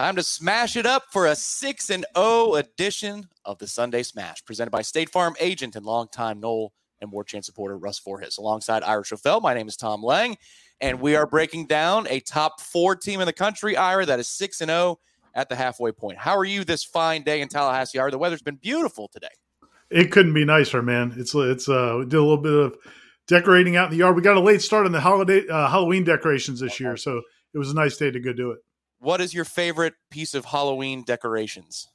Time to smash it up for a 6 and 0 edition of the Sunday Smash, presented by State Farm agent and longtime Nole and Warchant supporter Russ Forhis. Alongside Ira Schoffel, my name is Tom Lang, and we are breaking down a top four team in the country, Ira, that is 6 and 0 at the halfway point. How are you this fine day in Tallahassee, Ira? The weather's been beautiful today. It couldn't be nicer, man. It's it's uh we did a little bit of decorating out in the yard. We got a late start on the holiday uh, Halloween decorations this year, so it was a nice day to go do it. What is your favorite piece of Halloween decorations?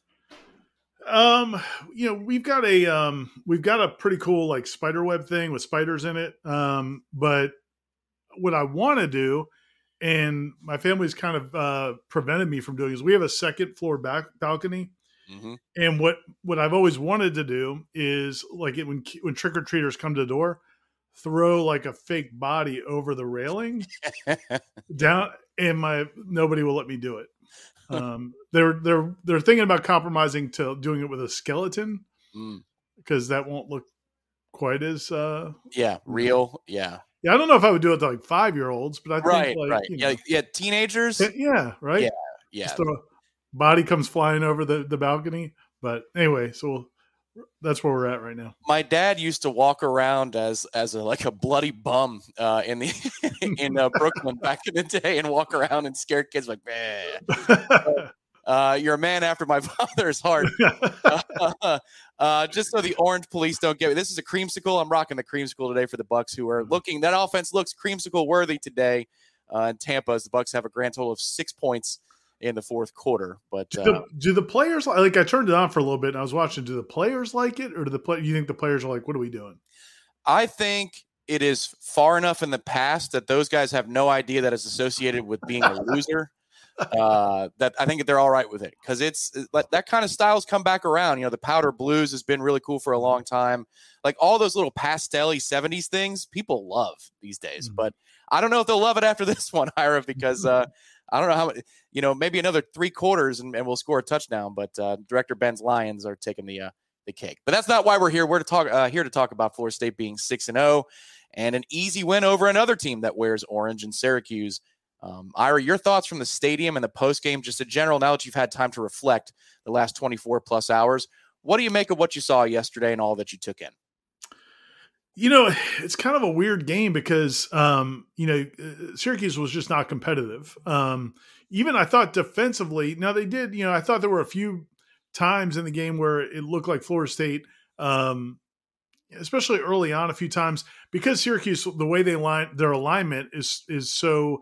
Um, you know, we've got a um we've got a pretty cool like spider web thing with spiders in it. Um, but what I want to do, and my family's kind of uh prevented me from doing is we have a second floor back balcony. Mm-hmm. And what what I've always wanted to do is like it when when trick or treaters come to the door, throw like a fake body over the railing down and my nobody will let me do it. Um, they're they're they're thinking about compromising to doing it with a skeleton Mm. because that won't look quite as uh Yeah, real. Yeah, yeah. I don't know if I would do it to like five year olds, but I think right, like, right. Yeah, know, yeah. Teenagers. yeah, right. Yeah, Yeah, Just throw a body comes flying over the the balcony. But anyway, so that's where we're at right now. my dad used to walk around as as a like a bloody bum uh, in the in uh, Brooklyn back in the day and walk around and scare kids like, "Meh." uh, you're a man after my father's heart. Uh, uh, just so the orange police don't get me. This is a creamsicle. I'm rocking the creamsicle today for the Bucks, who are looking. That offense looks creamsicle worthy today uh, in Tampa. As the Bucks have a grand total of six points in the fourth quarter. But do, uh, the, do the players like? I turned it on for a little bit and I was watching. Do the players like it, or do the play? You think the players are like, "What are we doing?" I think it is far enough in the past that those guys have no idea that it's associated with being a loser. uh, that I think they're all right with it because it's that, that kind of styles come back around. You know, the powder blues has been really cool for a long time. Like all those little pastelly 70s things, people love these days. Mhm. But I don't know if they'll love it after this one, Ira, because uh, I don't know how you know, maybe another three quarters and, and we'll score a touchdown. But uh, Director Ben's Lions are taking the uh, the cake. But that's not why we're here. We're to talk uh, here to talk about Florida State being six and zero and an easy win over another team that wears orange in Syracuse. Um, Ira, your thoughts from the stadium and the post game, just in general. Now that you've had time to reflect the last twenty four plus hours, what do you make of what you saw yesterday and all that you took in? You know, it's kind of a weird game because, um, you know, uh, Syracuse was just not competitive. Um, even I thought defensively, now they did, you know, I thought there were a few times in the game where it looked like Florida State, um, especially early on, a few times because Syracuse, the way they line their alignment is is so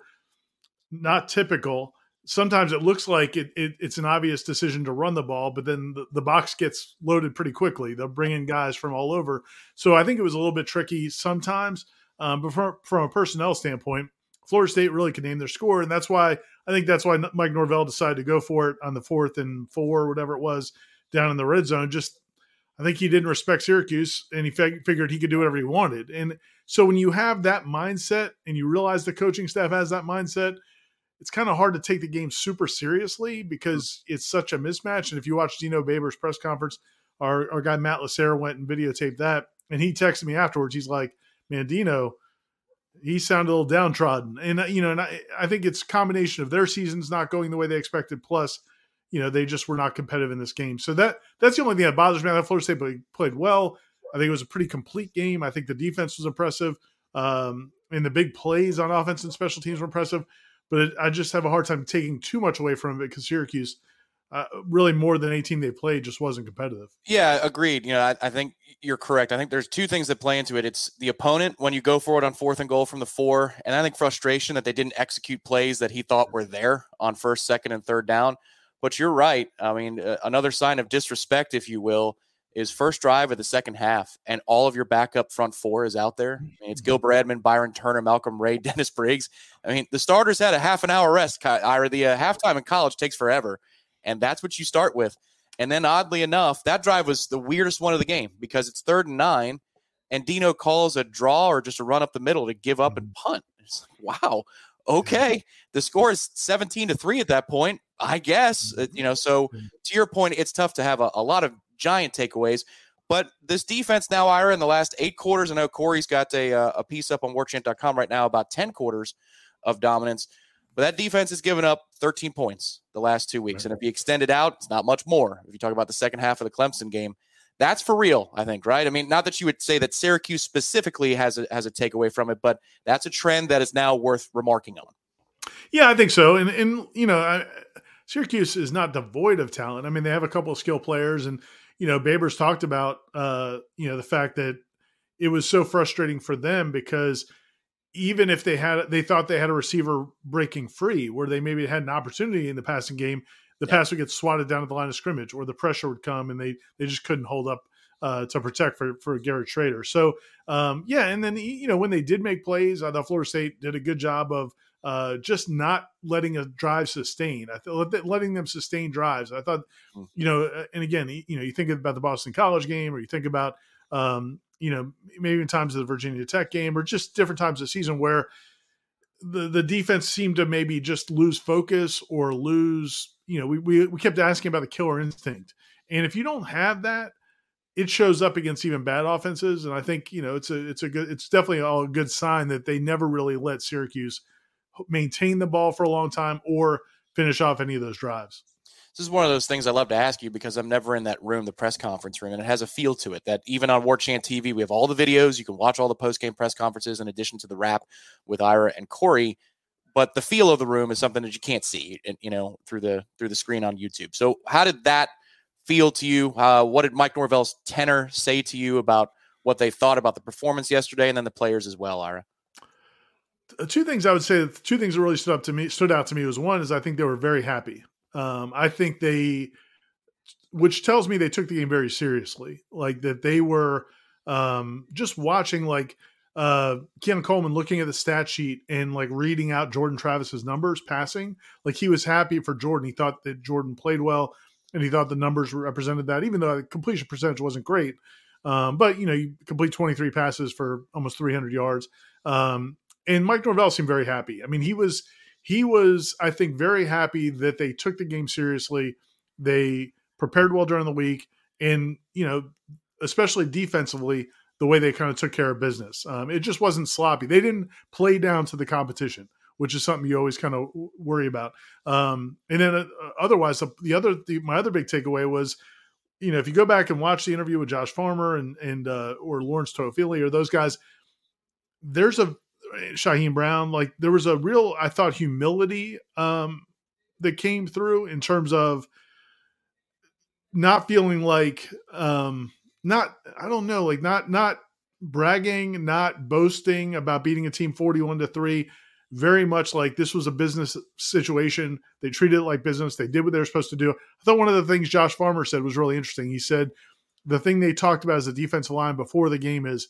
not typical. Sometimes it looks like it, it, it's an obvious decision to run the ball, but then the, the box gets loaded pretty quickly. They'll bring in guys from all over. So I think it was a little bit tricky sometimes. Um, but from, from a personnel standpoint, Florida State really could name their score, and that's why I think that's why Mike Norvell decided to go for it on the fourth and four, whatever it was, down in the red zone. Just I think he didn't respect Syracuse, and he fig- figured he could do whatever he wanted. And so when you have that mindset, and you realize the coaching staff has that mindset, it's kind of hard to take the game super seriously because it's such a mismatch. And if you watch Dino Babers' press conference, our, our guy Matt Lacera went and videotaped that, and he texted me afterwards. He's like, "Man, Dino, he sounded a little downtrodden." And uh, you know, and I, I think it's a combination of their seasons not going the way they expected, plus you know they just were not competitive in this game. So that that's the only thing that bothers me. I thought Florida State played, played well. I think it was a pretty complete game. I think the defense was impressive, um, and the big plays on offense and special teams were impressive. But it, I just have a hard time taking too much away from it because Syracuse, uh, really more than any team they played, just wasn't competitive. Yeah, agreed. You know, I, I, think you're correct. I think there's two things that play into it. It's the opponent when you go for it on fourth and goal from the four, and I think frustration that they didn't execute plays that he thought were there on first, second, and third down. But you're right. I mean, uh, another sign of disrespect, if you will, is first drive of the second half, and all of your backup front four is out there. I mean, it's Gil mm-hmm. Bradman, Byron Turner, Malcolm Ray, Dennis Briggs. I mean, the starters had a half an hour rest. Ira, the uh, halftime in college takes forever, and that's what you start with. And then, oddly enough, that drive was the weirdest one of the game because it's third and nine, and Dino calls a draw or just a run up the middle to give up and mm-hmm. punt. It's like, wow, okay. The score is 17 to 3 at that point. I guess, uh, you know, so mm-hmm. to your point, it's tough to have a, a lot of giant takeaways. But this defense now, Ira, in the last eight quarters, I know Corey's got a, uh, a piece up on warchant.com right now about 10 quarters of dominance. But that defense has given up 13 points the last two weeks. And if you extend it out, it's not much more. If you talk about the second half of the Clemson game, that's for real, I think, right? I mean, not that you would say that Syracuse specifically has a, has a takeaway from it, but that's a trend that is now worth remarking on. Yeah, I think so. And and you know, I, Syracuse is not devoid of talent. I mean, they have a couple of skill players, and you know, Babers talked about uh, you know the fact that it was so frustrating for them because even if they had they thought they had a receiver breaking free where they maybe had an opportunity in the passing game the yeah. pass would get swatted down at the line of scrimmage or the pressure would come and they they just couldn't hold up uh, to protect for for Garrett Shrader. So um, yeah, and then you know when they did make plays, I thought Florida State did a good job of uh, just not letting a drive sustain. I thought letting them sustain drives. I thought, hmm. you know, uh, and again, you know, you think about the Boston College game, or you think about, um, you know, maybe in times of the Virginia Tech game, or just different times of the season where the the defense seemed to maybe just lose focus or lose. You know, we we, we kept asking about the killer instinct, and if you don't have that, it shows up against even bad offenses. And I think you know it's a it's a good it's definitely a good sign that they never really let Syracuse maintain the ball for a long time or finish off any of those drives. This is one of those things I love to ask you because I'm never in that room, the press conference room, and it has a feel to it that even on Warchant TV, we have all the videos. You can watch all the post game press conferences in addition to the wrap with Ira and Corey. But the feel of the room is something that you can't see, you know, through the through the screen on YouTube. So, how did that feel to you? Uh, what did Mike Norvell's tenor say to you about what they thought about the performance yesterday, and then the players as well, Ira? Two things I would say. Two things that really stood up to me, stood out to me was one is I think they were very happy. Um, I think they, which tells me they took the game very seriously. Like that they were um, just watching like uh Keon Coleman looking at the stat sheet and like reading out Jordan Travis's numbers passing. Like he was happy for Jordan. He thought that Jordan played well and he thought the numbers represented that, even though the completion percentage wasn't great. Um, but you know, you complete 23 passes for almost 300 yards. Um, and Mike Norvell seemed very happy. I mean, he was he was I think very happy that they took the game seriously. They prepared well during the week, and you know, especially defensively, the way they kind of took care of business. Um, it just wasn't sloppy. They didn't play down to the competition, which is something you always kind of worry about. Um, and then uh, otherwise, the other the, my other big takeaway was you know, if you go back and watch the interview with Josh Farmer and and uh, or Lawrence Toafili or those guys, there's a Shyheim Brown, like there was a real, I thought, humility um, that came through in terms of not feeling like, um, not, I don't know, like not, not bragging, not boasting about beating a team 41 to three. Very much like this was a business situation. They treated it like business. They did what they were supposed to do. I thought one of the things Josh Farmer said was really interesting. He said the thing they talked about as a defensive line before the game is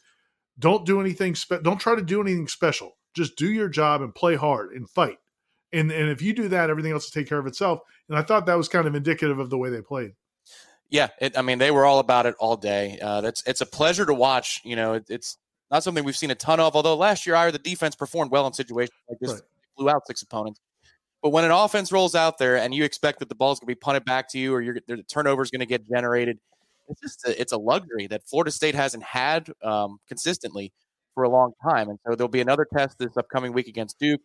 don't do anything. Spe- don't try to do anything special. Just do your job and play hard and fight. And and if you do that, everything else will take care of itself. And I thought that was kind of indicative of the way they played. Yeah, it, I mean they were all about it all day. Uh, that's it's a pleasure to watch. You know, it, it's not something we've seen a ton of. Although last year, I the defense performed well in situations like this, right. blew out six opponents. But when an offense rolls out there and you expect that the ball's going to be punted back to you or your the turnover is going to get generated, it's just a, it's a luxury that Florida State hasn't had um, consistently for a long time. And so there'll be another test this upcoming week against Duke.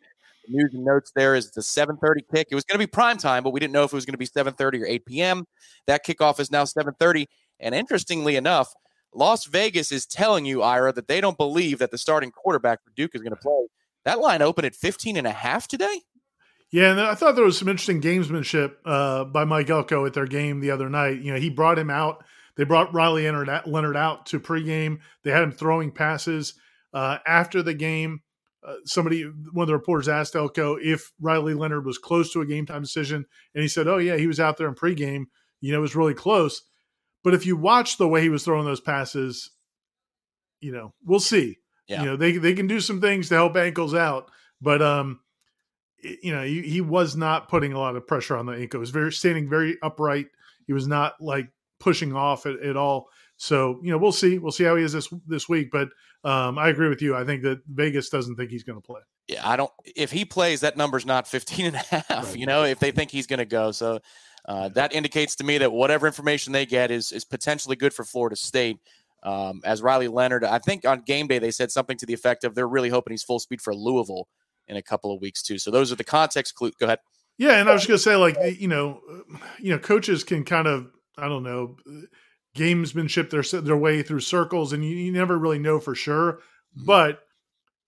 The news and notes there is the 7:30 kick. It was going to be prime time, but we didn't know if it was going to be 7:30 or 8 p.m. That kickoff is now 7:30. And interestingly enough, Las Vegas is telling you, Ira, that they don't believe that the starting quarterback for Duke is going to play. That line opened at 15 and a half today. Yeah, and I thought there was some interesting gamesmanship uh, by Mike Elko at their game the other night. You know, he brought him out. They brought Riley Leonard out to pregame. They had him throwing passes uh, after the game. Uh, somebody, one of the reporters asked Elko if Riley Leonard was close to a game time decision, and he said, "Oh yeah, he was out there in pregame. You know, it was really close." But if you watch the way he was throwing those passes, you know, we'll see. Yeah. You know, they they can do some things to help ankles out, but um, you know, he, he was not putting a lot of pressure on the ankle. He was very standing very upright. He was not like pushing off at, at all. So you know, we'll see. We'll see how he is this this week. But um, I agree with you. I think that Vegas doesn't think he's going to play. Yeah, I don't. If he plays, that number's not 15 and a half. Right. You know, if they think he's going to go, so uh, that indicates to me that whatever information they get is is potentially good for Florida State. Um, as Riley Leonard, I think on game day they said something to the effect of they're really hoping he's full speed for Louisville in a couple of weeks too. So those are the context clues. Go ahead. Yeah, and I was going to say, like you know, you know, coaches can kind of I don't know gamesmanship their their way through circles, and you, you never really know for sure. Mm-hmm. But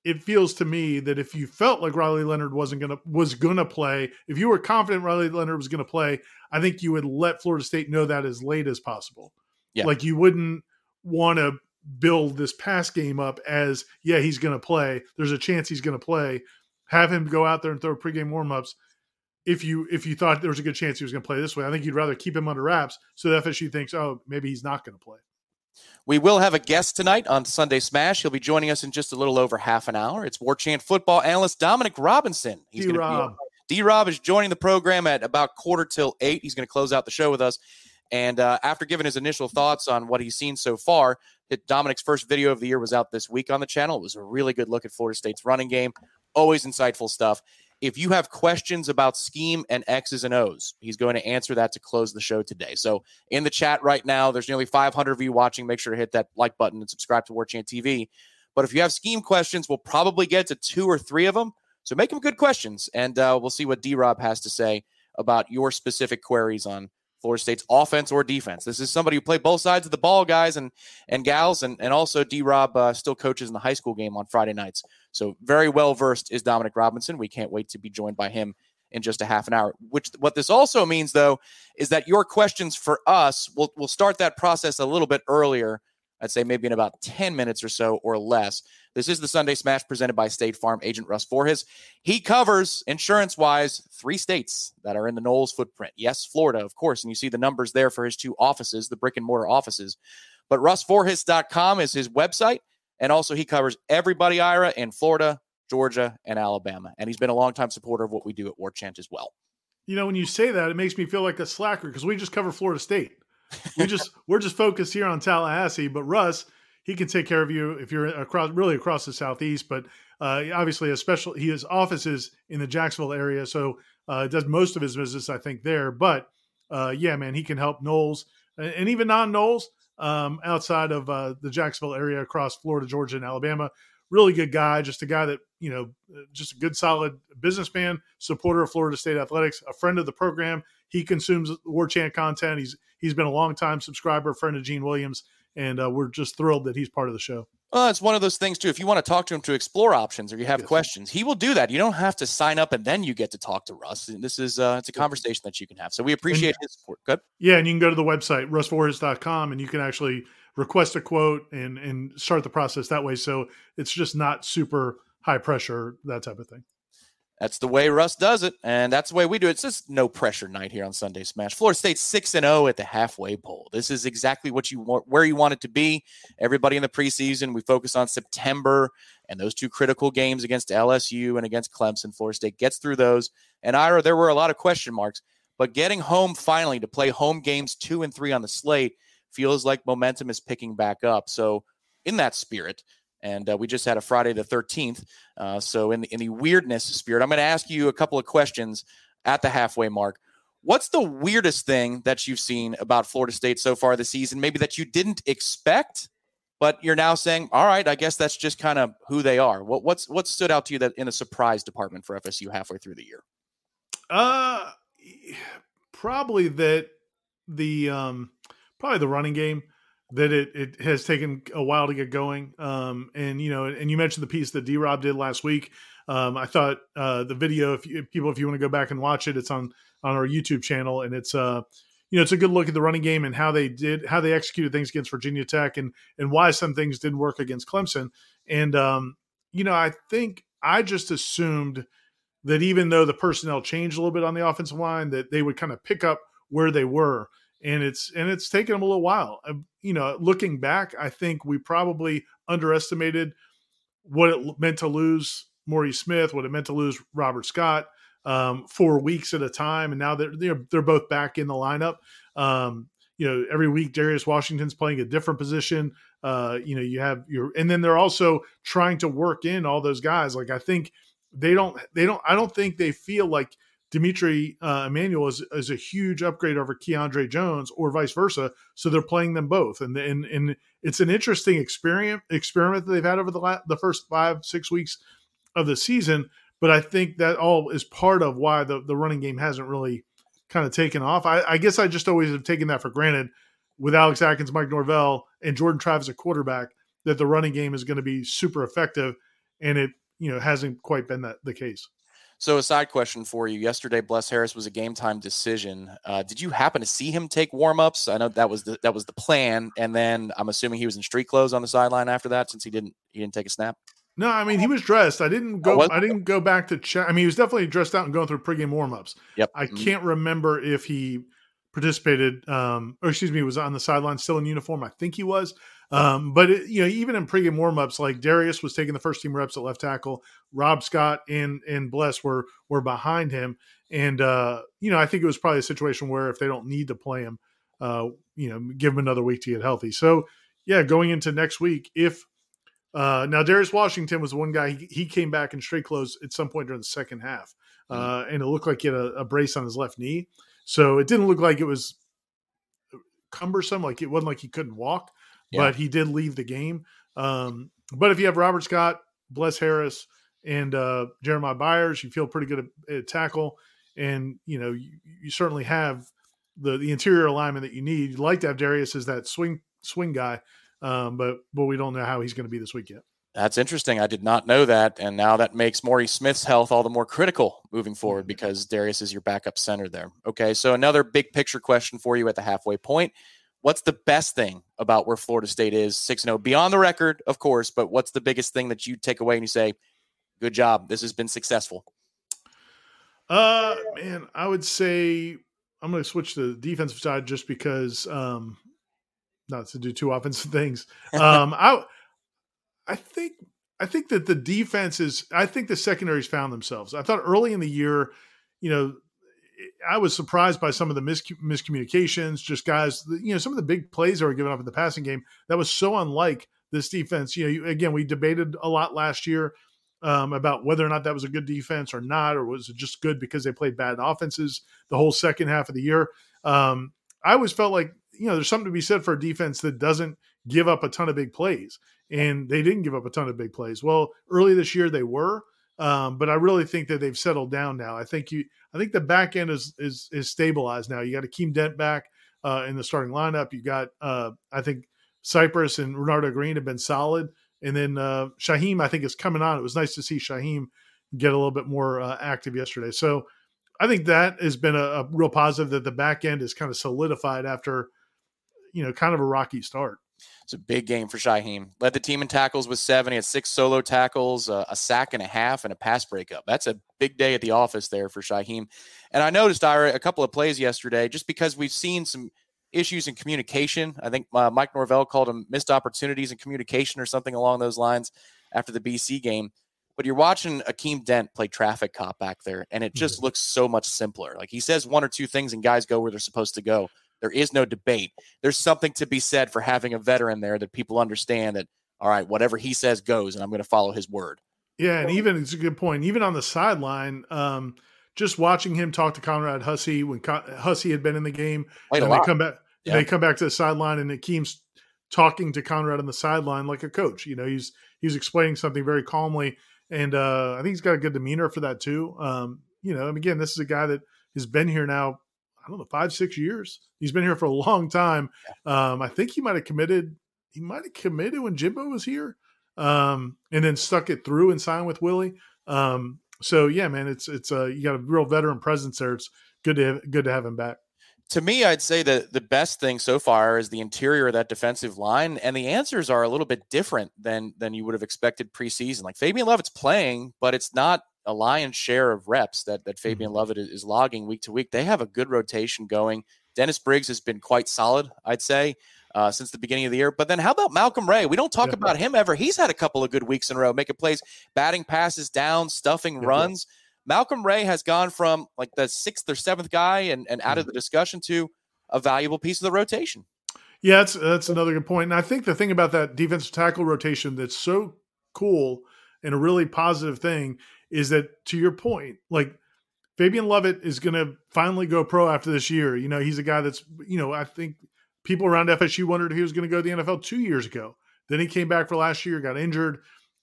it feels to me that if you felt like Riley Leonard wasn't gonna was gonna play, if you were confident Riley Leonard was gonna play, I think you would let Florida State know that as late as possible. Yeah. Like you wouldn't want to build this pass game up as yeah he's going to play. There's a chance he's going to play. Have him go out there and throw pregame warmups. If you if you thought there was a good chance he was going to play this way, I think you'd rather keep him under wraps so the FSU thinks oh maybe he's not going to play. We will have a guest tonight on Sunday Smash. He'll be joining us in just a little over half an hour. It's Warchant football analyst Dominic Robinson. He's D-Rob. D Rob is joining the program at about quarter till eight. He's going to close out the show with us. And uh, after giving his initial thoughts on what he's seen so far, Dominic's first video of the year was out this week on the channel. It was a really good look at Florida State's running game. Always insightful stuff. If you have questions about scheme and X's and O's, he's going to answer that to close the show today. So in the chat right now, there's nearly 500 of you watching. Make sure to hit that like button and subscribe to Warchant TV. But if you have scheme questions, we'll probably get to two or three of them. So make them good questions, and uh, we'll see what D Rob has to say about your specific queries on Florida State's offense or defense. This is somebody who played both sides of the ball, guys and and gals, and and also D Rob uh, still coaches in the high school game on Friday nights. So very well versed is Dominic Robinson. We can't wait to be joined by him in just a half an hour. Which what this also means though is that your questions for us will will start that process a little bit earlier. I'd say maybe in about 10 minutes or so or less. This is the Sunday Smash presented by State Farm agent Russ Forhis. He covers insurance wise three states that are in the Noles footprint. Yes, Florida, of course. And you see the numbers there for his two offices, the brick and mortar offices. But russforhis.com is his website. And also, he covers everybody, Ira, in Florida, Georgia, and Alabama. And he's been a longtime supporter of what we do at Warchant as well. You know, when you say that, it makes me feel like a slacker because we just cover Florida State. We just we're just focused here on Tallahassee, but Russ he can take care of you if you're across really across the southeast. But uh, obviously, a special he has offices in the Jacksonville area, so uh, does most of his business I think there. But uh, yeah, man, he can help Noles and even non Noles um, outside of uh, the Jacksonville area across Florida, Georgia, and Alabama. Really good guy, just a guy that you know, just a good, solid businessman, supporter of Florida State athletics, a friend of the program. He consumes Warchant content. He's he's been a long time subscriber, friend of Gene Williams and uh, we're just thrilled that he's part of the show. Well, it's one of those things too. If you want to talk to him to explore options or you have yes. questions, he will do that. You don't have to sign up and then you get to talk to Russ. And This is uh, it's a conversation that you can have. So we appreciate and, his support. Good. Yeah, and you can go to the website russforhis.com and you can actually request a quote and and start the process that way. So it's just not super high pressure that type of thing. That's the way Russ does it, and that's the way we do it. It's just no pressure night here on Sunday Smash. Florida State six and zero oh at the halfway pole. This is exactly what you want, where you want it to be. Everybody in the preseason, we focus on September and those two critical games against LSU and against Clemson. Florida State gets through those, and Ira, there were a lot of question marks, but getting home finally to play home games two and three on the slate feels like momentum is picking back up. So, in that spirit and uh, we just had a Friday the 13th. Uh, so, in the, in the weirdness spirit, I'm going to ask you a couple of questions at the halfway mark. What's the weirdest thing that you've seen about Florida State so far this season? Maybe that you didn't expect, but you're now saying, "All right, I guess that's just kind of who they are." What, what's what stood out to you that in a surprise department for FSU halfway through the year? Uh, probably that the um, probably the running game that it, it has taken a while to get going. Um, and you know, and you mentioned the piece that D Rob did last week. Um, I thought uh, the video, if, you, if people, if you want to go back and watch it, it's on on our YouTube channel, and it's uh, you know, it's a good look at the running game and how they did, how they executed things against Virginia Tech, and and why some things didn't work against Clemson. And um, you know, I think I just assumed that even though the personnel changed a little bit on the offensive line, that they would kind of pick up where they were. And it's and it's taken them a little while. Uh, you know, looking back, I think we probably underestimated what it meant to lose Maurice Smith, what it meant to lose Robert Scott um, for weeks at a time, and now they're they're, they're both back in the lineup. Um, you know, every week Darius Washington's playing a different position. Uh, you know, you have your, and then they're also trying to work in all those guys. Like I think they don't, they don't, I don't think they feel like D'Mitri uh, Emmanuel is, is a huge upgrade over Keiondre Jones or vice versa. So they're playing them both, and and and it's an interesting experiment experiment that they've had over the la- the first five six weeks of the season. But I think that all is part of why the the running game hasn't really kind of taken off. I, I guess I just always have taken that for granted with Alex Atkins, Mike Norvell, and Jordan Travis a quarterback that the running game is going to be super effective, and it you know hasn't quite been that the case. So, a side question for you. Yesterday, Bless Harris was a game time decision. Uh, did you happen to see him take warm ups? I know that was the that was the plan, and then I'm assuming he was in street clothes on the sideline after that, since he didn't he didn't take a snap. No, I mean he was dressed. I didn't go. Oh, I didn't go back to check. I mean he was definitely dressed out and going through pregame warm ups. Yep. I mm-hmm. can't remember if he participated, um, or excuse me, was on the sideline still in uniform. I think he was. Um, but it, you know, even in pregame warmups, like Darius was taking the first team reps at left tackle. Rob Scott and and Bless were were behind him, and uh, you know, I think it was probably a situation where if they don't need to play him, uh, you know, give him another week to get healthy. So yeah, going into next week, if uh, now Darius Washington was one guy he, he, came back in straight clothes at some point during the second half, mm-hmm. uh, and it looked like he had a, a brace on his left knee, so it didn't look like it was cumbersome, like it wasn't like he couldn't walk yeah. but he did leave the game. Um, but if you have Robert Scott, Bless Harris, and uh, Jeremiah Byers, you feel pretty good at, at tackle, and you know you, you, certainly have the the interior alignment that you need. You'd like to have Darius as that swing swing guy, um, but but we don't know how he's going to be this week yet. That's interesting. I did not know that, and now that makes Maurice Smith's health all the more critical moving forward mm-hmm. because Darius is your backup center there. Okay, so another big picture question for you at the halfway point what's the best thing about where Florida State is 6 0 beyond the record, of course, but what's the biggest thing that you take away and you say, good job, this has been successful? Uh, man, I would say I'm going to switch to the defensive side just because, um, not to do two offensive things. Um, I, I think, I think that the defense is, I think the secondaries found themselves. I thought early in the year, you know, I was surprised by some of the mis- miscommunications, just guys, you know, some of the big plays that were given up in the passing game. That was so unlike this defense. You know, again, we debated a lot last year um, about whether or not that was a good defense or not, or was it just good because they played bad offenses the whole second half of the year. Um, I always felt like, you know, there's something to be said for a defense that doesn't give up a ton of big plays. And they didn't give up a ton of big plays. Well, early this year they were. Um, but I really think that they've settled down now. I think you, I think the back end is is is stabilized now. You got Akeem Dent back uh, in the starting lineup. You got, uh, I think Cypress and Renardo Green have been solid, and then uh, Shyheim I think is coming on. It was nice to see Shyheim get a little bit more uh, active yesterday. So I think that has been a, a real positive that the back end is kind of solidified after you know kind of a rocky start. It's a big game for Shyheim. Led the team in tackles with seven. He had six solo tackles, uh, a sack and a half, and a pass breakup. That's a big day at the office there for Shyheim. And I noticed Ira, a couple of plays yesterday, just because we've seen some issues in communication. I think uh, Mike Norvell called them missed opportunities in communication or something along those lines after the BC game. But you're watching Akeem Dent play traffic cop back there, and it just mm-hmm. looks so much simpler. Like he says one or two things, and guys go where they're supposed to go. There is no debate. There's something to be said for having a veteran there that people understand that, all right, whatever he says goes, and I'm going to follow his word. Yeah, and even it's a good point. Even on the sideline, um, just watching him talk to Conrad Hussey when Con- Hussey had been in the game, Played and they come back, yeah. they come back to the sideline, and Akeem's talking to Conrad on the sideline like a coach. You know, he's he's explaining something very calmly, and uh, I think he's got a good demeanor for that too. Um, you know, and again, this is a guy that has been here now I don't know, five, six years. He's been here for a long time. Um, I think he might have committed. He might have committed when Jimbo was here, um, and then stuck it through and signed with Willie. Um, so yeah, man, it's it's uh, you got a real veteran presence there. It's good to have, good to have him back. To me, I'd say that the best thing so far is the interior of that defensive line, and the answers are a little bit different than than you would have expected preseason. Like Fabian Lovett's playing, but it's not a lion's share of reps that that Fabian mm-hmm. Lovett is, is logging week to week. They have a good rotation going. Dennis Briggs has been quite solid, I'd say uh, since the beginning of the year. But then how about Malcolm Ray? We don't talk yeah. about him ever. He's had a couple of good weeks in a row, making plays, batting passes down, stuffing yeah. runs. Malcolm Ray has gone from like the sixth or seventh guy and, and out of mm-hmm. the discussion to a valuable piece of the rotation. Yeah, that's that's another good point. And I think the thing about that defensive tackle rotation that's so cool and a really positive thing is that to your point, like Fabian Lovett is going to finally go pro after this year. You know, he's a guy that's, you know, I think people around FSU wondered if he was going to go to the NFL two years ago. Then he came back for last year, got injured,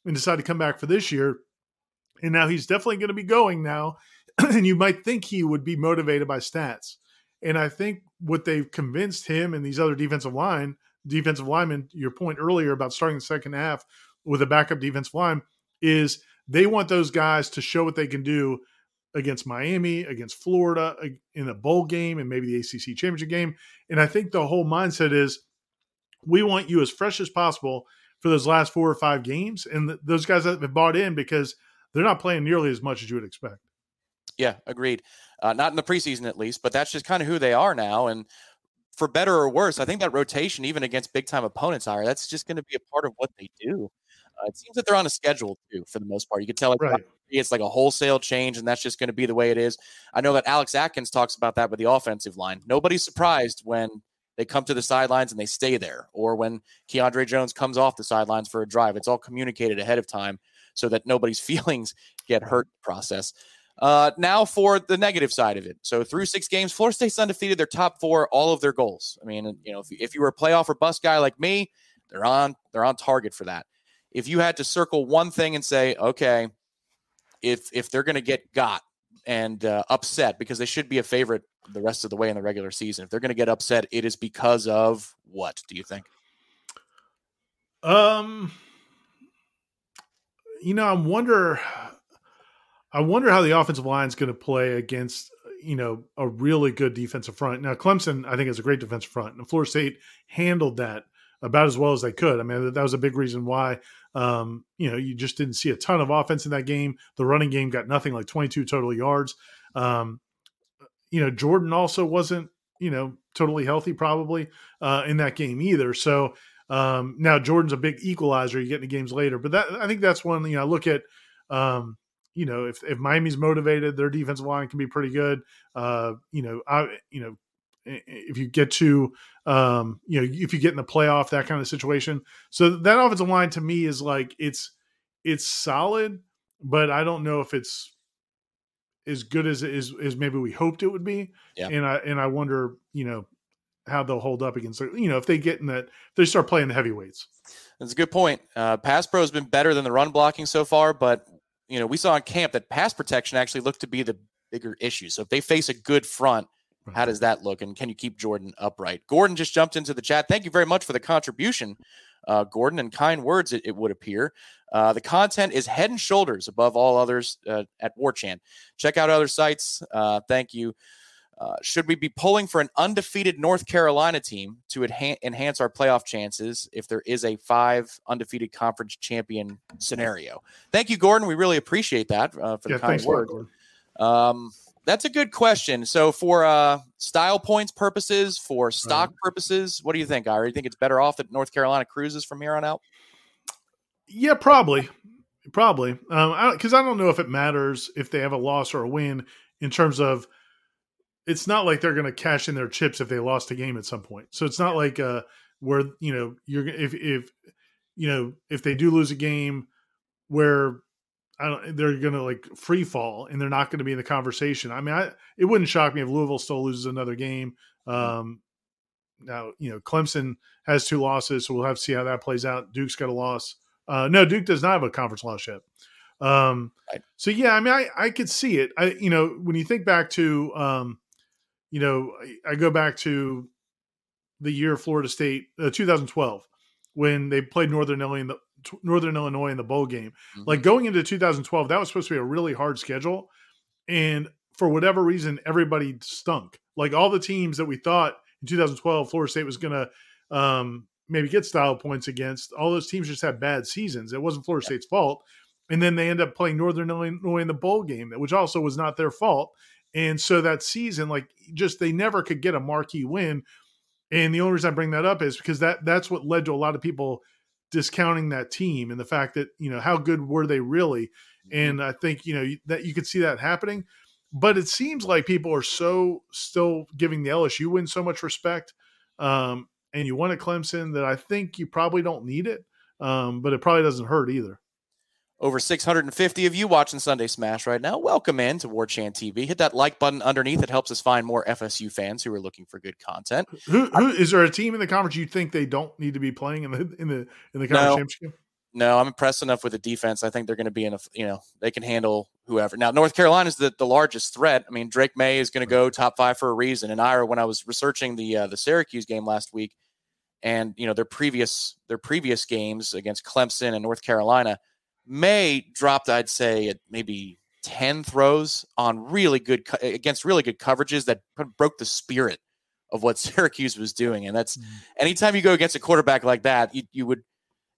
and decided to come back for this year. And now he's definitely going to be going now. and you might think he would be motivated by stats. And I think what they've convinced him and these other defensive line, defensive linemen, your point earlier about starting the second half with a backup defensive line, is they want those guys to show what they can do against Miami, against Florida, in a bowl game, and maybe the ACC championship game. And I think the whole mindset is we want you as fresh as possible for those last four or five games. And th- those guys have bought in because they're not playing nearly as much as you would expect. Yeah, agreed. Uh, not in the preseason, at least, but that's just kind of who they are now. And for better or worse, I think that rotation, even against big time opponents, are that's just going to be a part of what they do. Uh, it seems that they're on a schedule too, for the most part. You could tell like, right. it's like a wholesale change, and that's just going to be the way it is. I know that Alex Atkins talks about that with the offensive line. Nobody's surprised when they come to the sidelines and they stay there, or when Keiondre Jones comes off the sidelines for a drive. It's all communicated ahead of time so that nobody's feelings get hurt process. Uh, now for the negative side of it. So through six games, Florida State's undefeated. Their top four, all of their goals. I mean, you know, if, if you were a playoff or bust guy like me, they're on they're on target for that if you had to circle one thing and say, okay, if if they're going to get got and uh, upset because they should be a favorite the rest of the way in the regular season, if they're going to get upset, it is because of what? Do you think? Um, you know, I wonder. I wonder how the offensive line is going to play against you know a really good defensive front. Now Clemson, I think, is a great defensive front, and Florida State handled that about as well as they could. I mean, that was a big reason why um, you know, you just didn't see a ton of offense in that game. The running game got nothing like 22 total yards. Um, you know, Jordan also wasn't, you know, totally healthy probably uh, in that game either. So um, now Jordan's a big equalizer. You get into games later, but that I think that's one. You know, I look at, um, you know, if if Miami's motivated, their defensive line can be pretty good. Uh, you know, I you know if you get to um, you know if you get in the playoff that kind of situation. So that offensive line to me is like it's it's solid but i don't know if it's as good as as, as maybe we hoped it would be. Yeah. and i and i wonder you know how they'll hold up against you know if they get in that they start playing the heavyweights. That's a good point. Uh, pass pro has been better than the run blocking so far but you know we saw in camp that pass protection actually looked to be the bigger issue. So if they face a good front how does that look? And can you keep Jordan upright? Gordon just jumped into the chat. Thank you very much for the contribution, uh, Gordon, and kind words, it, it would appear. Uh, the content is head and shoulders above all others uh, at Warchant. Check out other sites. Uh, thank you. Uh, should we be pulling for an undefeated North Carolina team to enha- enhance our playoff chances if there is a five undefeated conference champion scenario? Thank you, Gordon. We really appreciate that uh, for yeah, the kind words. Um, that's a good question. So for uh, style points purposes, for stock right. purposes, what do you think, Ira? You think it's better off that North Carolina cruises from here on out? Yeah, probably, probably. Because um, I, I don't know if it matters if they have a loss or a win in terms of. It's not like they're going to cash in their chips if they lost a game at some point. So it's not like uh, where you know you're if if you know if they do lose a game where I don't, they're going to like free fall and they're not going to be in the conversation. I mean, I, it wouldn't shock me if Louisville still loses another game. Mm-hmm. Um, now, you know, Clemson has two losses, so we'll have to see how that plays out. Duke's got a loss. Uh, no, Duke does not have a conference loss yet. Um, right. So yeah, I mean, I, I could see it. I, you know, when you think back to, um, you know, I, I go back to the year Florida State, uh, 2012, when they played Northern Illinois in the Northern Illinois in the bowl game. Mhm. Like going into 2012, that was supposed to be a really hard schedule, and for whatever reason, everybody stunk. Like all the teams that we thought in 2012, Florida State was going to um, maybe get style points against. All those teams just had bad seasons. It wasn't Florida State's fault, and then they end up playing Northern Illinois in the bowl game, which also was not their fault. And so that season, like, just they never could get a marquee win. And the only reason I bring that up is because that that's what led to a lot of people discounting that team and the fact that you know how good were they really? And i think you know that you could see that happening. But it seems like people are so still giving the lsu win so much respect um, and you won at clemson that i think you probably don't need it um, but it probably doesn't hurt either Over 650 of you watching Sunday Smash right now. Welcome in to Warchant TV. Hit that like button underneath. It helps us find more FSU fans who are looking for good content. who, who is there a team in the conference you think they don't need to be playing in the in the in the conference No. championship No, I'm impressed enough with the defense. I think they're going to be in a, you know, they can handle whoever. Now, North Carolina is the, the largest threat. I mean, Drake Maye is going to go top five for a reason. And Ira, when I was researching the uh, the Syracuse game last week, and you know their previous their previous games against Clemson and North Carolina, Maye dropped, I'd say, at maybe ten throws on really good co- against really good coverages that broke the spirit of what Syracuse was doing. And that's mm. anytime you go against a quarterback like that, you, you would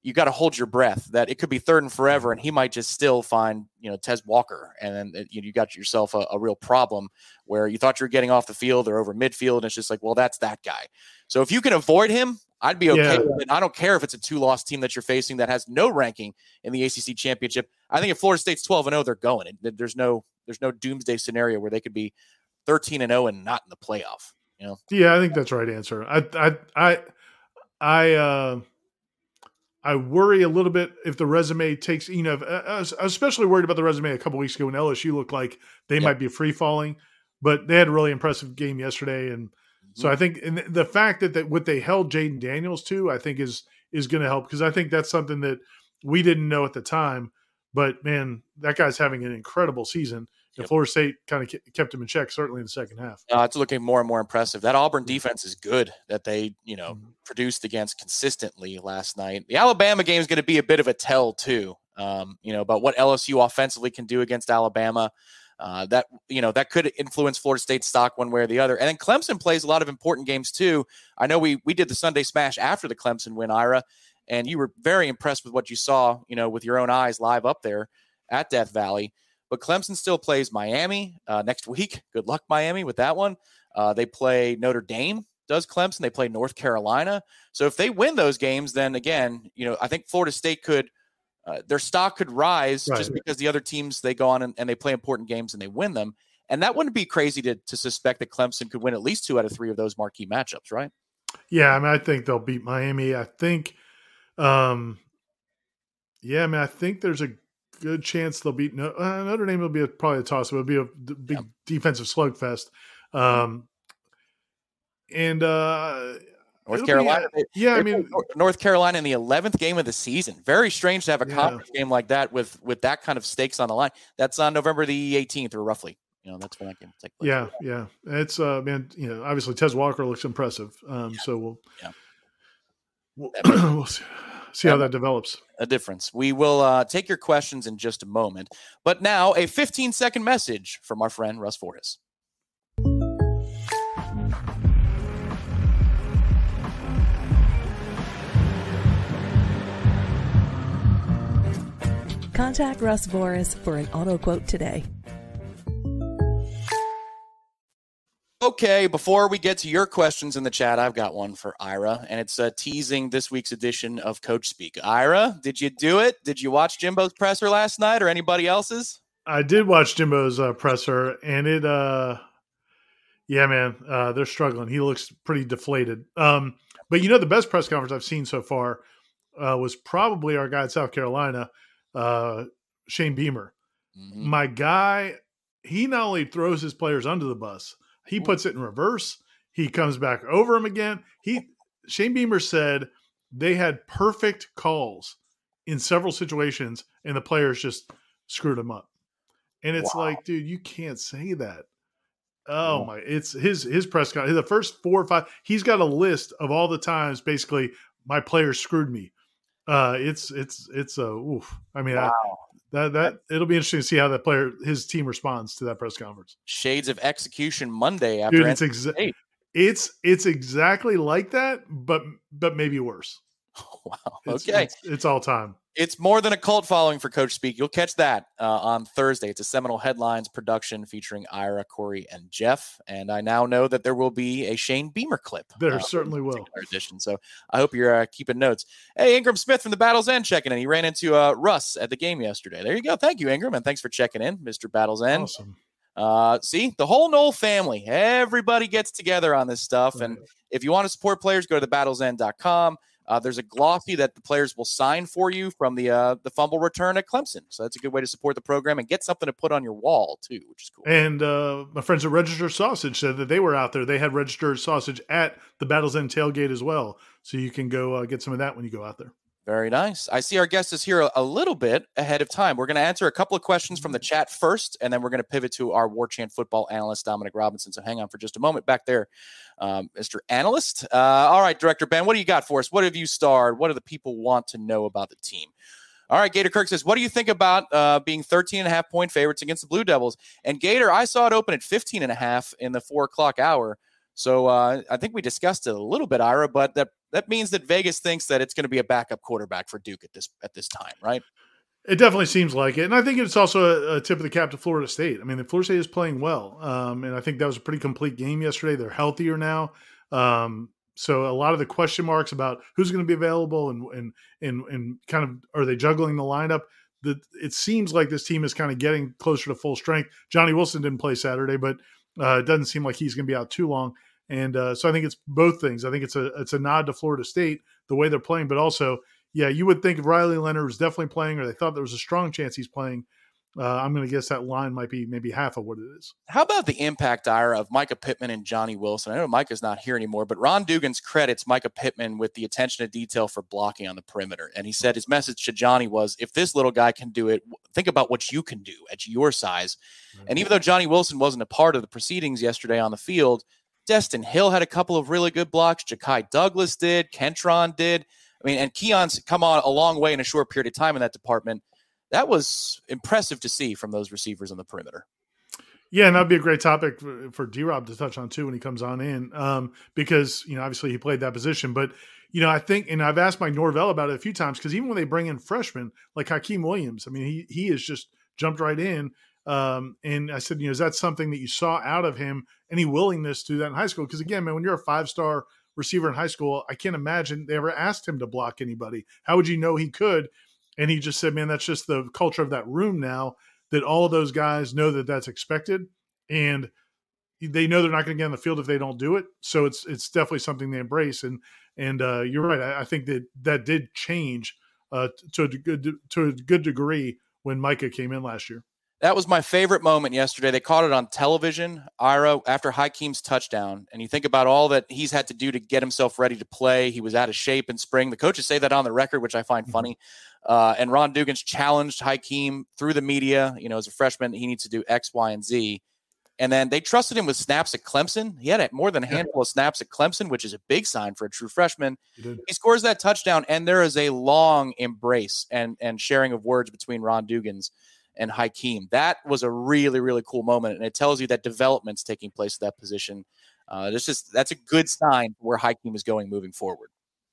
you got to hold your breath that it could be third and forever, and he might just still find you know Tez Walker, and then uh, you, you got yourself a, a real problem where you thought you were getting off the field or over midfield, and it's just like, well, that's that guy. So if you can avoid him, I'd be okay Yeah. with it. I don't care if it's a two-loss team that you're facing that has no ranking in the ACC championship. I think if Florida State's 12 and 0, they're going. There's no there's no doomsday scenario where they could be 13 and 0 and not in the playoff. You know, Yeah, I think that's right answer. I I I I uh I worry a little bit if the resume takes, you know, I was especially worried about the resume a couple weeks ago when LSU looked like they Yep. might be free falling, but they had a really impressive game yesterday, and Mm-hmm. so I think and the fact that that what they held Jayden Daniels to, I think is is going to help because I think that's something that we didn't know at the time, but man, that guy's having an incredible season. And Yep. Florida State kind of kept him in check, certainly in the second half. Uh, it's looking more and more impressive. That Auburn defense is good that they, you know, Mhm. produced against consistently last night. The Alabama game is going to be a bit of a tell too. Um, you know, about what LSU offensively can do against Alabama. Uh, that you know that could influence Florida State's stock one way or the other. And then Clemson plays a lot of important games too. I know we we did the Sunday Smash after the Clemson win, Ira, and you were very impressed with what you saw, you know, with your own eyes live up there at Death Valley. But Clemson still plays Miami uh, next week. Good luck, Miami, with that one. Uh, they play Notre Dame. Does Clemson? They play North Carolina. So if they win those games, then again, you know, I think Florida State could. Uh, their stock could rise just because the other teams they go on and, and they play important games and they win them. And that wouldn't be crazy to, to suspect that Clemson could win at least two out of three of those marquee matchups, right? Yeah, I mean, I think they'll beat Miami. I think, um, yeah, I mean, I think there's a good chance they'll beat no, uh, Notre Dame. Will be a, probably a toss. It will be a d- big Yeah. defensive slugfest. Um, and uh, North it'll be- Carolina. yeah, I mean, North Carolina in the eleventh game of the season. Very strange to have a Yeah. conference game like that with with that kind of stakes on the line. That's on November the eighteenth, or roughly. You know, that's when that game will take place. yeah, yeah. It's uh, man, you know, obviously Tez Walker looks impressive. Um, so we'll, Yeah. we'll, we'll see, see how that develops. a difference. We will uh, take your questions in just a moment. But now, a 15 second message from our friend Russ Fortis. Contact Russ Voris for an auto quote today. Okay, before we get to your questions in the chat, I've got one for Ira, and it's uh, teasing this week's edition of Coach Speak. Ira, did you do it? Did you watch Jimbo's presser last night or anybody else's? I did watch Jimbo's uh, presser, and it, uh, yeah, man, uh, they're struggling. He looks pretty deflated. Um, but you know, the best press conference I've seen so far uh, was probably our guy at South Carolina, uh, Shane Beamer. Mhm. My guy, he not only throws his players under the bus, he puts it in reverse. He comes back over him again. He Shane Beamer said they had perfect calls in several situations, and the players just screwed him up. And it's Wow. like, dude, you can't say that. Oh Yeah. my! It's his his press con. The first four or five, he's got a list of all the times basically my players screwed me. Uh, it's it's it's a oof. I mean, wow. I, that that it'll be interesting to see how that player his team responds to that press conference. Shades of execution Monday after Dude, it's exa- it's it's exactly like that, but but maybe worse. wow. Okay. It's, it's, it's, all time. It's more than a cult following for Coach Speak. You'll catch that uh, on Thursday. It's a Seminole Headlines production featuring Ira, Corey, and Jeff. And I now know that there will be a Shane Beamer clip. There uh, certainly will. Edition. So I hope you're uh, keeping notes. Hey, Ingram Smith from the Battle's End checking in. He ran into uh, Russ at the game yesterday. There you go. Thank you, Ingram. And thanks for checking in, Mr. Battle's End. Awesome. Uh, see, the whole Nole family, everybody gets together on this stuff. And if you want to support players, go to thebattlesend.com. Uh, there's a glossy that the players will sign for you from the uh, the fumble return at Clemson. So that's a good way to support the program and get something to put on your wall too, which is cool. And uh, my friends at Register Sausage said that they were out there. They had registered sausage at the Battles End tailgate as well, so you can go uh, get some of that when you go out there. Very nice. I see our guest is here a, a little bit ahead of time. We're going to answer a couple of questions from the chat first, and then we're going to pivot to our Warchant football analyst, Dominic Robinson. So hang on for just a moment back there, um, Mr. Analyst. Uh, all right, Director Ben, what do you got for us? What have you starred? What do the people want to know about the team? All right, Gator Kirk says, What do you think about uh, being 13 and a half point favorites against the Blue Devils? And Gator, I saw it open at 15 and a half in the four o'clock hour. So uh, I think we discussed it a little bit, Ira, but that that means that Vegas thinks that it's going to be a backup quarterback for Duke at this at this time, right? It definitely seems like it, and I think it's also a, a tip of the cap to Florida State. I mean, the Florida State is playing well, um, and I think that was a pretty complete game yesterday. They're healthier now, um, so a lot of the question marks about who's going to be available and and and and kind of are they juggling the lineup? That it seems like this team is kind of getting closer to full strength. Johnny Wilson didn't play Saturday, but uh, it doesn't seem like he's going to be out too long. And uh, so I think it's both things. I think it's a it's a nod to Florida State the way they're playing, but also, yeah, you would think if Riley Leonard was definitely playing, or they thought there was a strong chance he's playing. Uh, I'm going to guess that line might be maybe half of what it is. How about the impact, Ira, of Mycah Pittman and Johnny Wilson? I know Mycah's not here anymore, but Ron Dugans credits Mycah Pittman with the attention to detail for blocking on the perimeter. And he said his message to Johnny was if this little guy can do it, think about what you can do at your size. Mm-hmm. And even though Johnny Wilson wasn't a part of the proceedings yesterday on the field, Destyn Hill had a couple of really good blocks. Ja'Khi Douglas did. Kentron did. I mean, and Keon's come on a long way in a short period of time in that department. That was impressive to see from those receivers on the perimeter. Yeah, and that'd be a great topic for, D Rob to touch on too when he comes on in, um, because you know obviously he played that position, but you know I think, and I've asked Mike Norvell about it a few times because even when they bring in freshmen like Hykeem Williams, I mean he he has just jumped right in, um, and I said, you know, is that something that you saw out of him? Any willingness to do that in high school? Because again, man, when you're a five star receiver in high school, I can't imagine they ever asked him to block anybody. How would you know he could? And he just said, man, that's just the culture of that room now. That all those guys know that that's expected, and they know they're not going to get on the field if they don't do it. So it's it's definitely something they embrace. And and uh, you're right. I, I, think that that did change uh, to a good to a good degree when Mycah came in last year. That was my favorite moment yesterday. They caught it on television, Ira, after Hykeem's touchdown. And you think about all that he's had to do to get himself ready to play. He was out of shape in spring. The coaches say that on the record, which I find mm-hmm. funny. Uh, and Ron Dugans challenged Hykeem through the media. You know, as a freshman, he needs to do X, Y, and Z. And then they trusted him with snaps at Clemson. He had more than a handful of snaps at Clemson, which is a big sign for a true freshman. He, he scores that touchdown, and there is a long embrace and and sharing of words between Ron Dugans and Hykeem. That was a really, really cool moment. And it tells you that development's taking place at that position. Uh, that's just that's a good sign where Hykeem is going moving forward.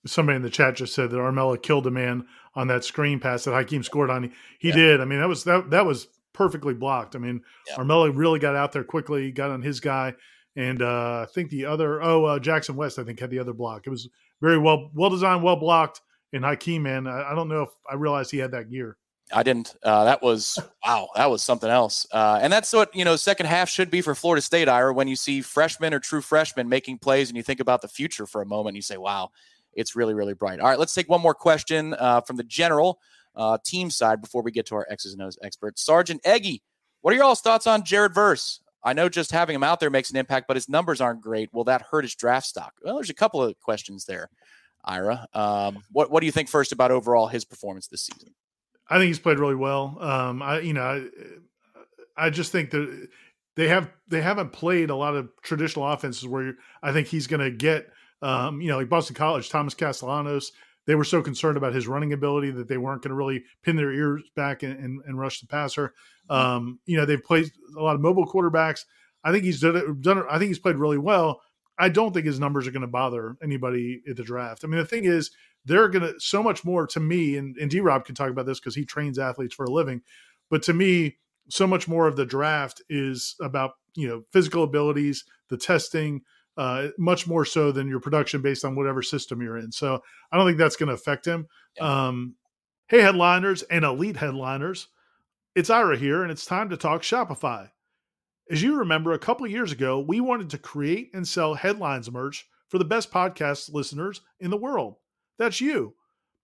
Somebody in the chat just said that Armella killed a man on that screen pass that Hykeem scored on. He yeah. did. I mean, that was that that was perfectly blocked. I mean, yeah. Armella really got out there quickly, got on his guy, and uh, I think the other oh uh, Jackson West I think had the other block. It was very well well designed, well blocked. And Hykeem, man, I, I don't know if I realized he had that gear. I didn't. Uh, that was wow. That was something else. Uh, and that's what you know. Second half should be for Florida State, Ira. When you see freshmen or true freshmen making plays, and you think about the future for a moment, you say, "Wow, it's really, really bright." All right, let's take one more question uh, from the general uh, team side before we get to our X's and O's expert, Sergeant Eggy. What are your all's thoughts on Jared Verse? I know just having him out there makes an impact, but his numbers aren't great. Will that hurt his draft stock? Well, there's a couple of questions there, Ira. Um, what What do you think first about overall his performance this season? I think he's played really well. Um, I you know I, I just think that they have they haven't played a lot of traditional offenses where I think he's going to get um, you know like Boston College, Thomas Castellanos. they were so concerned about his running ability that they weren't going to really pin their ears back and, and, and rush the passer. Um, you know, they've played a lot of mobile quarterbacks. I think he's done it, done it. I think he's played really well. I don't think his numbers are going to bother anybody at the draft. I mean, the thing is, they're going to so much more to me, and, and D Rob can talk about this because he trains athletes for a living. But to me, so much more of the draft is about you know physical abilities, the testing, uh, much more so than your production based on whatever system you're in. So I don't think that's going to affect him. Yeah. Um, hey, headliners and elite headliners, it's Ira here, and it's time to talk Shopify. As you remember, a couple years ago, we wanted to create and sell headlines merch for the best podcast listeners in the world. That's you.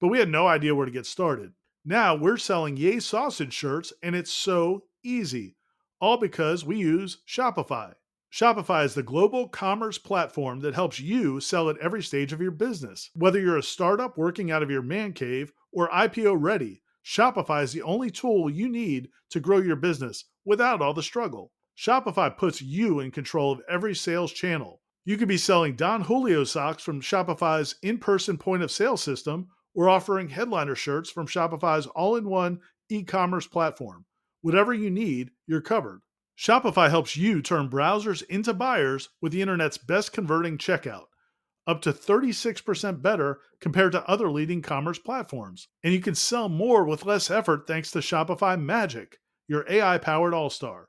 But we had no idea where to get started. Now we're selling Yay Sausage shirts, and it's so easy. All because we use Shopify. Shopify is the global commerce platform that helps you sell at every stage of your business. Whether you're a startup working out of your man cave or IPO ready, Shopify is the only tool you need to grow your business without all the struggle. Shopify puts you in control of every sales channel. You could be selling Don Julio socks from Shopify's in person point of sale system or offering headliner shirts from Shopify's all in one e commerce platform. Whatever you need, you're covered. Shopify helps you turn browsers into buyers with the internet's best converting checkout, up to 36% better compared to other leading commerce platforms. And you can sell more with less effort thanks to Shopify Magic, your AI powered all star.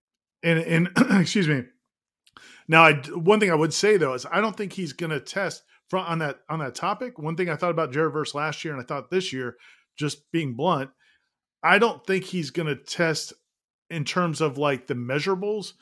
And, and excuse me. Now, I, one thing I would say though is I don't think he's going to test on that on that topic. One thing I thought about Jared Verse last year, and I thought this year, just being blunt, I don't think he's going to test in terms of like the measurables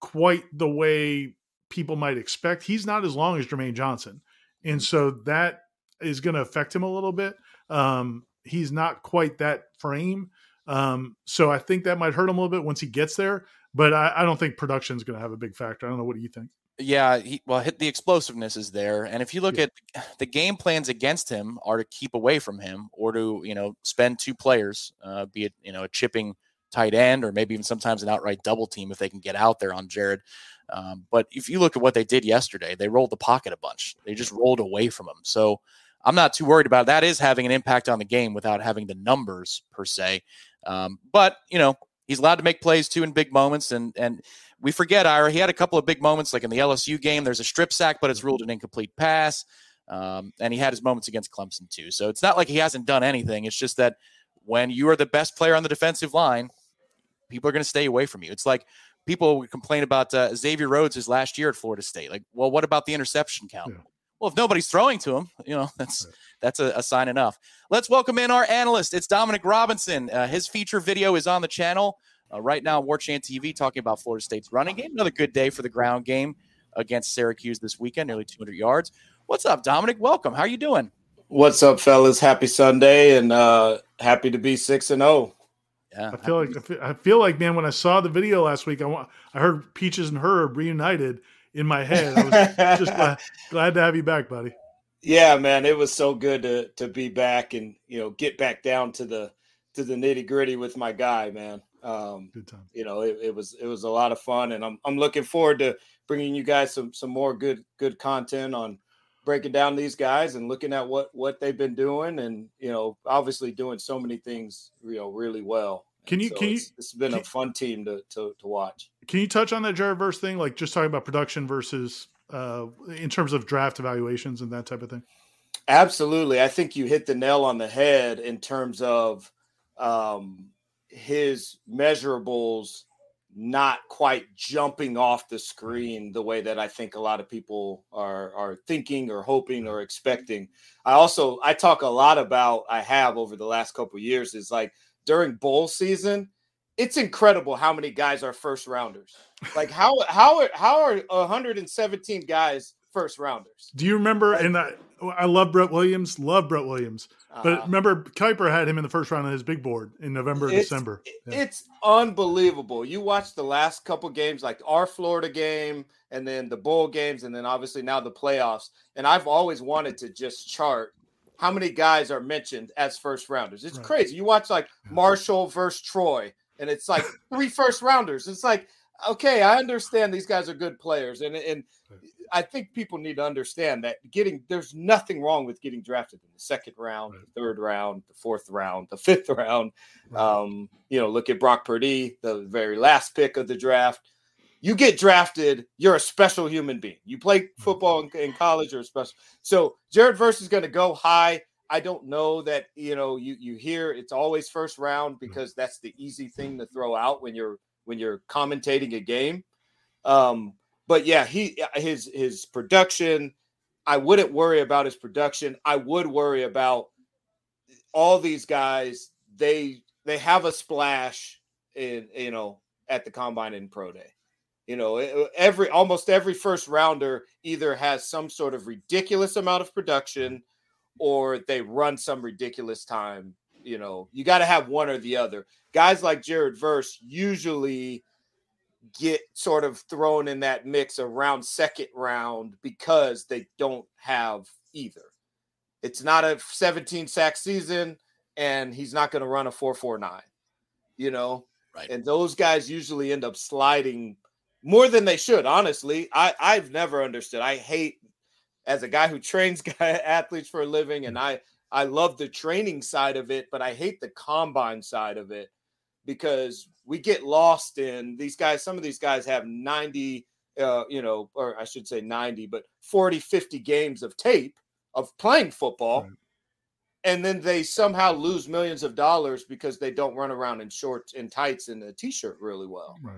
quite the way people might expect. He's not as long as Jermaine Johnson. And so that is going to affect him a little bit. Um, he's not quite that frame. Um, so I think that might hurt him a little bit once he gets there. But I, I don't think production is going to have a big factor. I don't know. What do you think? Yeah, he, well, hit the explosiveness is there, and if you look yeah. at the game plans against him, are to keep away from him or to you know spend two players, uh, be it you know a chipping tight end or maybe even sometimes an outright double team if they can get out there on Jared. Um, but if you look at what they did yesterday, they rolled the pocket a bunch. They just rolled away from him. So I'm not too worried about it. that. Is having an impact on the game without having the numbers per se. Um, but you know he's allowed to make plays too in big moments and and we forget Ira. He had a couple of big moments, like in the LSU game. There's a strip sack, but it's ruled an incomplete pass. Um, and he had his moments against Clemson too. So it's not like he hasn't done anything. It's just that when you are the best player on the defensive line, people are going to stay away from you. It's like people would complain about uh, Xavier Rhodes his last year at Florida State. Like, well, what about the interception count? Yeah. Well, if nobody's throwing to him, you know that's that's a, a, sign enough. Let's welcome in our analyst. It's Dominic Robinson. Uh, his feature video is on the channel. Uh, right now, Warchant TV talking about Florida State's running game. Another good day for the ground game against Syracuse this weekend, nearly 200 yards. What's up, Dominic? Welcome. How are you doing? What's up, fellas? Happy Sunday and uh, happy to be six and zero. Oh. Yeah, I feel like I feel like man. When I saw the video last week, I want I heard Peaches and Herb reunited in my head. I was just glad, glad to have you back, buddy. Yeah, man, it was so good to to be back and you know get back down to the to the nitty gritty with my guy, man. Um, good time. You know, it, it, was it was a lot of fun, and I'm I'm looking forward to bringing you guys some some more good good content on breaking down these guys and looking at what what they've been doing, and you know, obviously doing so many things, you know, really well. Can you so can you? It's, it's been a fun team to, to to watch. Can you touch on that Jared Verse thing, like just talking about production versus uh, in terms of draft evaluations and that type of thing? Absolutely, I think you hit the nail on the head in terms of um, his measurables not quite jumping off the screen the way that I think a lot of people are are thinking or hoping or expecting. I also I talk a lot about I have over the last couple years is like during bowl season, it's incredible how many guys are first rounders. Like how how are, how are 117 guys first rounders. Do you remember? And I, I love Brett Williams. Love Brett Williams. But Uh, remember, Kiper had him in the first round on his big board in November, It's- December. Yeah. It's unbelievable. You watch the last couple games, like our Florida game, and then the bowl games, and then obviously now the playoffs. And I've always wanted to just chart how many guys are mentioned as first rounders. It's Right. crazy. You watch like Marshall versus Troy, and it's like three first rounders. It's like, okay, I understand these guys are good players, and and I think people need to understand that getting there's nothing wrong with getting drafted in the second round, Right. the third round, the fourth round, the fifth round. Right. Um, you know, look at Brock Purdy, the very last pick of the draft. You get drafted, you're a special human being. You play football in, in college, you're a special. So Jared Verse is going to go high. I don't know that you know you you hear it's always first round because that's the easy thing to throw out when you're when you're commentating a game. Um, but yeah, he his his production. I wouldn't worry about his production. I would worry about all these guys. They they have a splash in you know at the combine and pro day. You know, every almost every first rounder either has some sort of ridiculous amount of production or they run some ridiculous time. You know, you got to have one or the other. Guys like Jared Verse usually get sort of thrown in that mix around second round because they don't have either. It's not a 17 sack season, and he's not going to run a 449, you know? Right. And those guys usually end up sliding more than they should, honestly. I, I've never understood. I hate as a guy who trains athletes for a living, and I I love the training side of it, but I hate the combine side of it because we get lost in these guys. Some of these guys have 90, uh, you know, or I should say 90, but 40, 50 games of tape of playing football. Right. And then they somehow lose millions of dollars because they don't run around in shorts and tights and a t-shirt really well. Right.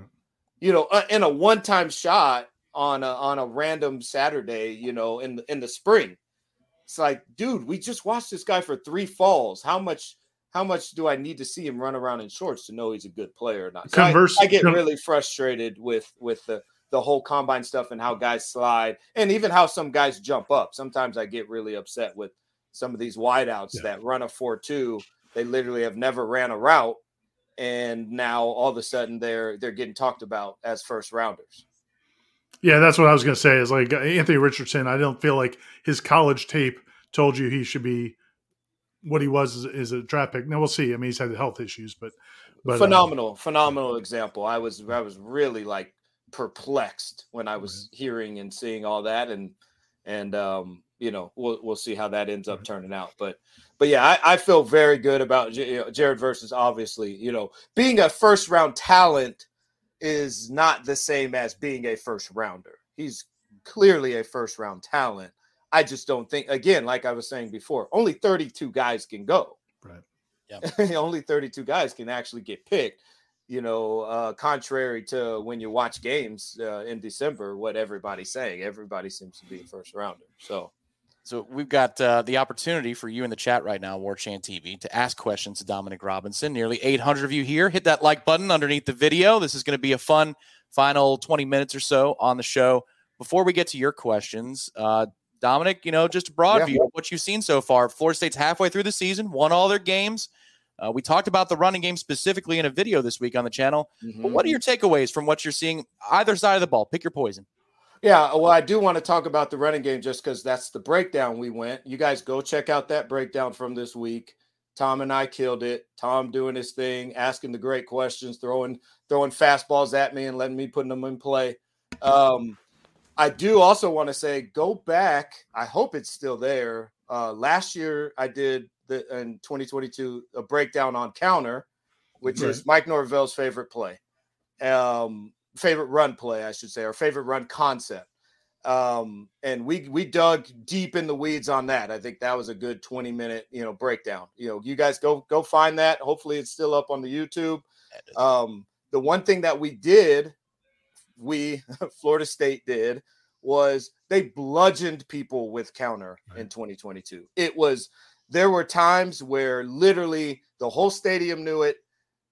You know, uh, in a one-time shot on a on a random Saturday, you know, in the, in the spring. It's like, dude, we just watched this guy for three falls. How much how much do I need to see him run around in shorts to know he's a good player or not? So I- Converse- I, get con- really frustrated with with the the whole combine stuff and how guys slide and even how some guys jump up. Sometimes I get really upset with some of these wideouts Yeah. that run a 4-2. They literally have never ran a route and now all of a sudden they're they're getting talked about as first rounders. Yeah, that's what I was going to say. Is like Anthony Richardson. I don't feel like his college tape told you he should be what he was as, as a draft pick. Now we'll see. I mean, he's had health issues, but but uh, phenomenal, phenomenal example. I was I was really like perplexed when I was hearing and seeing all that, and and um, you know we'll we'll see how that ends up turning out. But but yeah, I, I feel very good about Jared versus obviously you know being a first round talent is not the same as being a first rounder. He's clearly a first round talent. I just don't think again, like I was saying before, only 32 guys can go. Right. Yeah. only 32 guys can actually get picked. You know, uh, contrary to when you watch games uh, in December, what everybody's saying, everybody seems to be a first rounder. So, So we've got uh, the opportunity for you in the chat right now, Warchant TV, to ask questions to Dominic Robinson. Nearly 800 of you here. Hit that like button underneath the video. This is going to be a fun final 20 minutes or so on the show. Before we get to your questions, uh, Dominic, you know, just a broad Yeah. view of what you've seen so far. Florida State's halfway through the season, won all their games. Uh, we talked about the running game specifically in a video this week on the channel. But what are your takeaways from what you're seeing either side of the ball? Pick your poison. Yeah, well, I do want to talk about the running game just because that's the breakdown we went. You guys go check out that breakdown from this week. Tom and I killed it. Tom doing his thing, asking the great questions, throwing throwing fastballs at me and letting me put them in play. Um, I do also want to say, go back. I hope it's still there. Uh, last year, I did the in 2022 a breakdown on counter, which is Mike Norvell's favorite play. Um, favorite run play, I should say, or favorite run concept. Um, and we we dug deep in the weeds on that. I think that was a good 20 minute, you know, breakdown. You know, you guys go go find that. Hopefully it's still up on the YouTube. Um, the one thing that we did, we Florida State did, was they bludgeoned people with counter in 2022. It was there were times where literally the whole stadium knew it,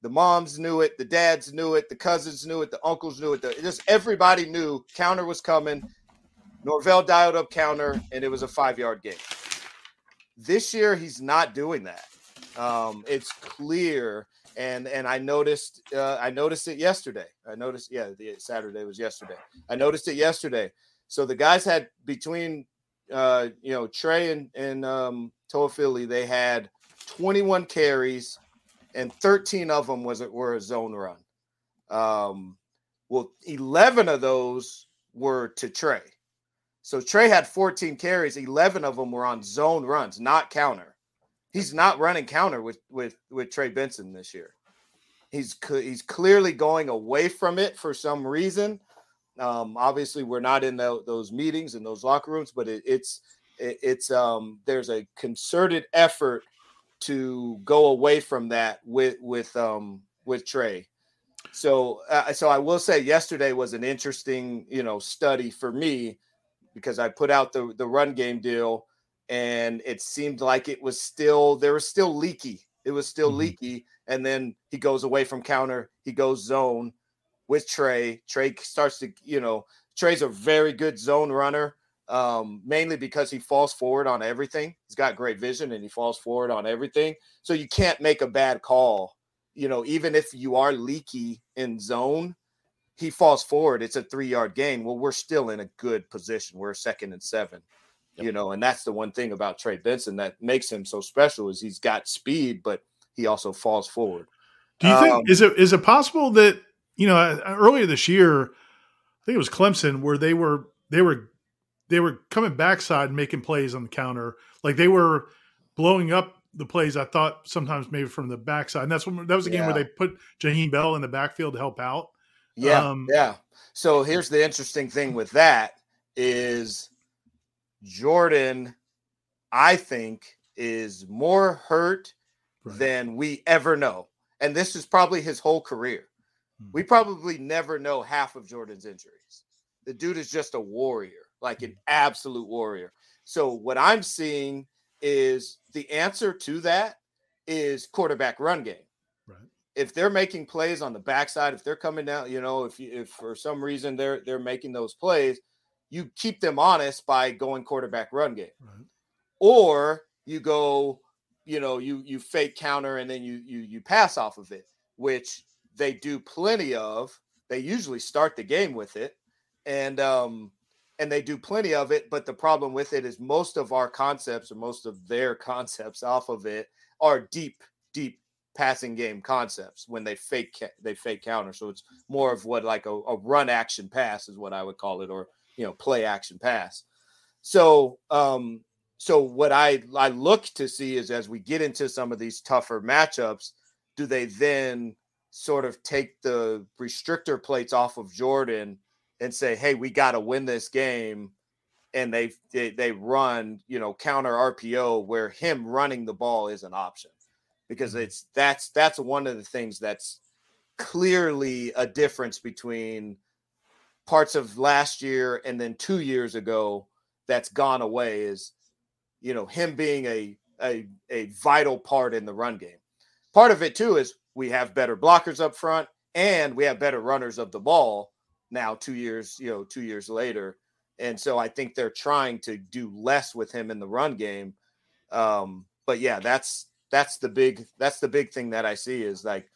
the moms knew it, the dads knew it, the cousins knew it, the uncles knew it, the, just everybody knew counter was coming. Norvell dialed up counter, and it was a five yard game. This year, he's not doing that. Um, it's clear, and and I noticed uh, I noticed it yesterday. I noticed, yeah, the Saturday was yesterday. I noticed it yesterday. So the guys had between uh, you know Trey and and um, Toafili, they had 21 carries, and 13 of them was were a zone run. Um, well, 11 of those were to Trey. So Trey had 14 carries, 11 of them were on zone runs, not counter. He's not running counter with with with Trey Benson this year. He's he's clearly going away from it for some reason. Um, obviously, we're not in the, those meetings and those locker rooms, but it, it's it, it's um, there's a concerted effort to go away from that with with um, with Trey. So uh, so I will say yesterday was an interesting you know study for me because I put out the the run game deal and it seemed like it was still there was still leaky. It was still mm-hmm. leaky, and then he goes away from counter. He goes zone with Trey. Trey starts to you know Trey's a very good zone runner um, mainly because he falls forward on everything. He's got great vision and he falls forward on everything. So you can't make a bad call. You know, even if you are leaky in zone, he falls forward. It's a three yard gain. Well, we're still in a good position. We're second and seven. Yep. You know, and that's the one thing about Trey Benson that makes him so special is he's got speed, but he also falls forward. Do you think um, is it is it possible that you know earlier this year, I think it was Clemson where they were they were they were coming backside and making plays on the counter. Like they were blowing up the plays. I thought sometimes maybe from the backside. And that's when that was a game yeah. where they put Jaheim Bell in the backfield to help out. Yeah, um, yeah. So here's the interesting thing with that is Jordan, I think, is more hurt right. than we ever know. And this is probably his whole career. Hmm. We probably never know half of Jordan's injuries. The dude is just a warrior like an absolute warrior. So what I'm seeing is the answer to that is quarterback run game. Right. If they're making plays on the backside, if they're coming down, you know, if you, if for some reason they're they're making those plays, you keep them honest by going quarterback run game. Right. Or you go, you know, you you fake counter and then you you you pass off of it, which they do plenty of. They usually start the game with it. And um and they do plenty of it. But the problem with it is most of our concepts or most of their concepts off of it are deep, deep passing game concepts when they fake they fake counter. So it's more of what like a, a run action pass is what I would call it, or you know, play action pass. So um so what I I look to see is as we get into some of these tougher matchups, do they then sort of take the restrictor plates off of Jordan and say, "Hey, we got to win this game," and they, they they run, you know, counter RPO where him running the ball is an option because mm-hmm. it's that's that's one of the things that's clearly a difference between parts of last year and then two years ago that's gone away is you know him being a a, a vital part in the run game part of it too is we have better blockers up front and we have better runners of the ball now two years you know two years later. And so i think they're trying to do less with him in the run game. Um but yeah that's that's the big that's the big thing that i see is like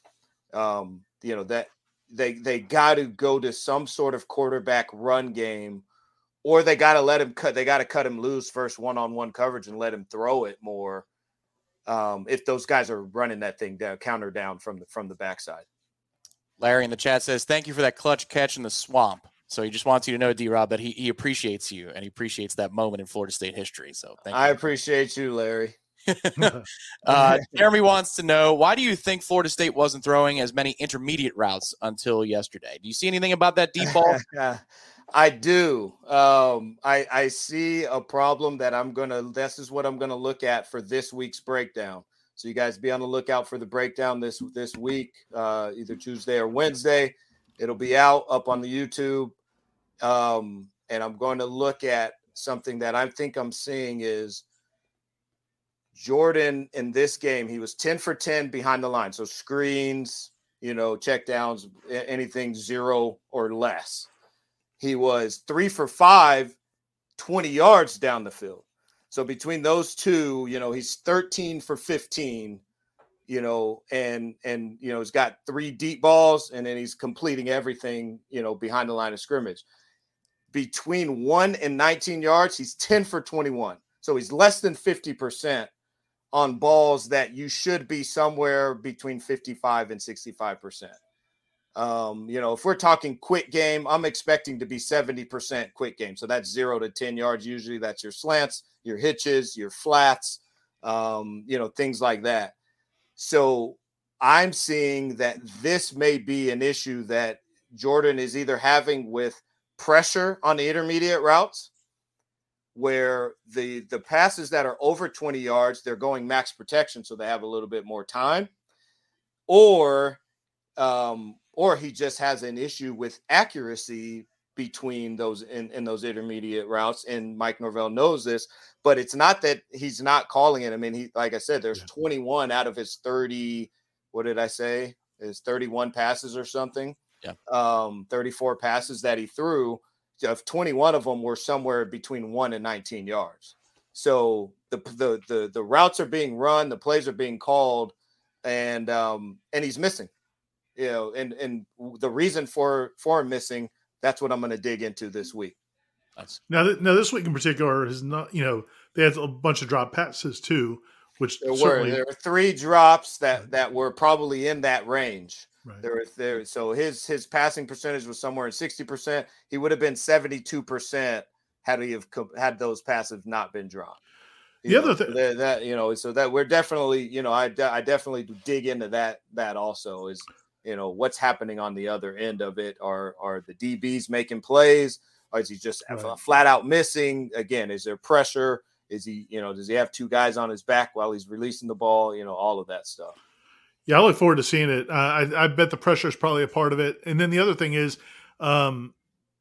um you know that they they got to go to some sort of quarterback run game or they got to let him cut they got to cut him loose first one-on-one coverage and let him throw it more um if those guys are running that thing down counter down from the from the backside Larry in the chat says, Thank you for that clutch catch in the swamp. So he just wants you to know, D Rob, that he, he appreciates you and he appreciates that moment in Florida State history. So thank I you. appreciate you, Larry. uh, Jeremy wants to know why do you think Florida State wasn't throwing as many intermediate routes until yesterday? Do you see anything about that deep ball? I do. Um, I, I see a problem that I'm gonna. This is what I'm gonna look at for this week's breakdown. So you guys be on the lookout for the breakdown this this week, uh, either Tuesday or Wednesday. It'll be out up on the YouTube, um, and I'm going to look at something that I think I'm seeing is Jordan in this game. He was 10 for 10 behind the line, so screens, you know, check downs, anything zero or less. He was three for five 20 yards down the field. So between those two, you know, he's 13 for 15, you know, and and you know, he's got three deep balls and then he's completing everything, you know, behind the line of scrimmage. Between 1 and 19 yards, he's 10 for 21. So he's less than 50% on balls that you should be somewhere between 55 and 65%. Um, you know, if we're talking quick game, I'm expecting to be 70% quick game. So that's zero to 10 yards. Usually that's your slants, your hitches, your flats, um, you know, things like that. So I'm seeing that this may be an issue that Jordan is either having with pressure on the intermediate routes where the the passes that are over 20 yards they're going max protection so they have a little bit more time or um or he just has an issue with accuracy between those in, in those intermediate routes and Mike Norvell knows this but it's not that he's not calling it I mean he like I said there's yeah. 21 out of his 30 what did I say is 31 passes or something yeah um 34 passes that he threw of 21 of them were somewhere between 1 and 19 yards. So the the the the routes are being run, the plays are being called and um and he's missing. You know, and and the reason for for him missing, that's what I'm going to dig into this week. That's now now this week in particular is not, you know, they had a bunch of drop passes too, which there were there were three drops that that were probably in that range. Right. There, there. So his his passing percentage was somewhere in sixty percent. He would have been seventy two percent had he have had those passes not been dropped. You the know, other thing that, that, you know, so that we're definitely, you know, I I definitely dig into that. That also is, you know, what's happening on the other end of it. Are are the DBs making plays? Or is he just right. flat out missing? Again, is there pressure? Is he, you know, does he have two guys on his back while he's releasing the ball? You know, all of that stuff. Yeah, I look forward to seeing it. Uh, I, I, bet the pressure is probably a part of it. And then the other thing is, um,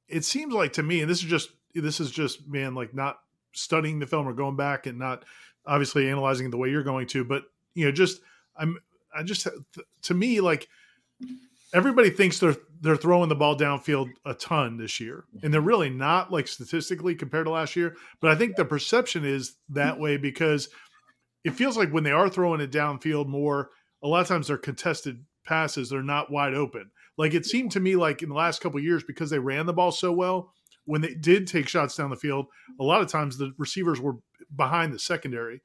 it seems like to me, and this is just this is just man, like not studying the film or going back and not obviously analyzing the way you're going to, but you know, just I'm I just to me like everybody thinks they're they're throwing the ball downfield a ton this year, and they're really not like statistically compared to last year. But I think the perception is that way because it feels like when they are throwing it downfield more a lot of times they're contested passes. They're not wide open. Like it seemed to me like in the last couple years because they ran the ball so well when they did take shots down the field a lot of times the receivers were behind the secondary.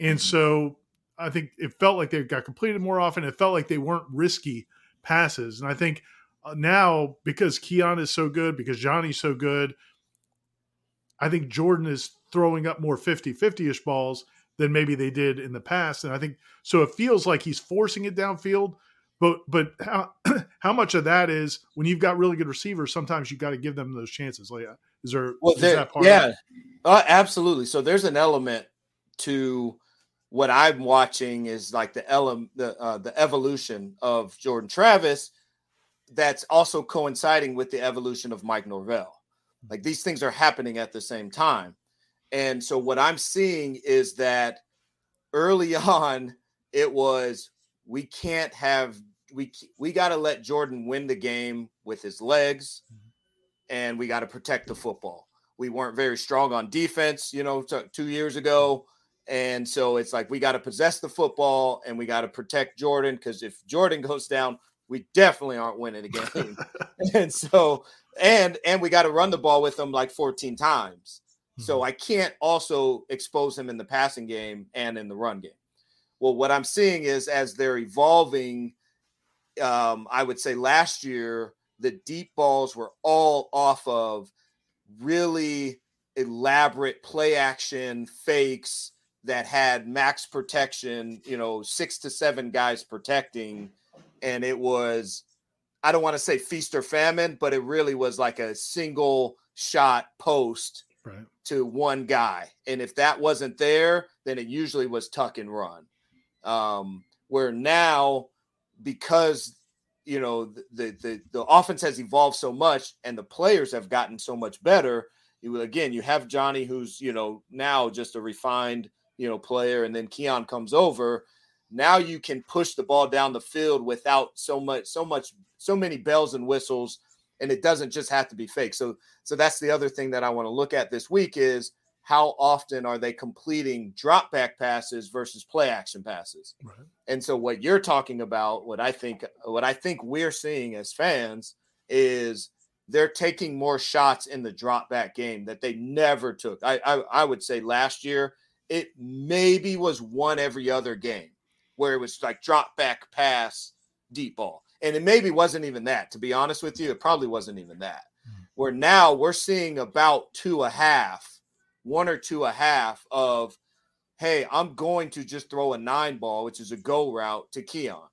And mm-hmm. so i think it felt like they got completed more often. It felt like they weren't risky passes and i think uh, now because keon is so good because johnny's so good i think jordan is throwing up more 50 50ish balls than maybe they did in the past. And I think so. It feels like he's forcing it downfield. But but how how much of that is when you've got really good receivers? Sometimes you got to give them those chances. Like, uh, is there? Well, is there, yeah, uh, absolutely. So there's an element to what I'm watching is like the ele- the uh, the evolution of Jordan Travis. That's also coinciding with the evolution of Mike Norvell. Like these things are happening at the same time. And so what I'm seeing is that early on, it was we can't have we we got to let Jordan win the game with his legs, and we got to protect the football. We weren't very strong on defense, you know, t- two years ago, and so it's like we got to possess the football and we got to protect Jordan because if Jordan goes down, we definitely aren't winning the game. and so and and we got to run the ball with them like 14 times. So mm-hmm. I can't also expose him in the passing game and in the run game. Well, what I'm seeing is as they're evolving, um, I would say last year, the deep balls were all off of really elaborate play action fakes that had max protection, you know, six to seven guys protecting. And it was, I don't want to say feast or famine, but it really was like a single shot post right. to one guy. And if that wasn't there, then it usually was tuck and run. Um, where now, because you know the, the the offense has evolved so much and the players have gotten so much better. You again, you have Johnny, who's you know now just a refined you know player, and then Keon comes over. Now you can push the ball down the field without so much, so much, so many bells and whistles and it doesn't just have to be fake. So so that's the other thing that I want to look at this week is how often are they completing drop back passes versus play action passes. Right. And so what you're talking about, what I think what I think we're seeing as fans is they're taking more shots in the drop back game that they never took. I, I, I would say last year it maybe was one every other game where it was like drop back pass deep ball. And it maybe wasn't even that. To be honest with you, it probably wasn't even that. Hmm. Where now we're seeing about two a half, one or two a half of, hey, I'm going to just throw a nine ball, which is a go route to Keon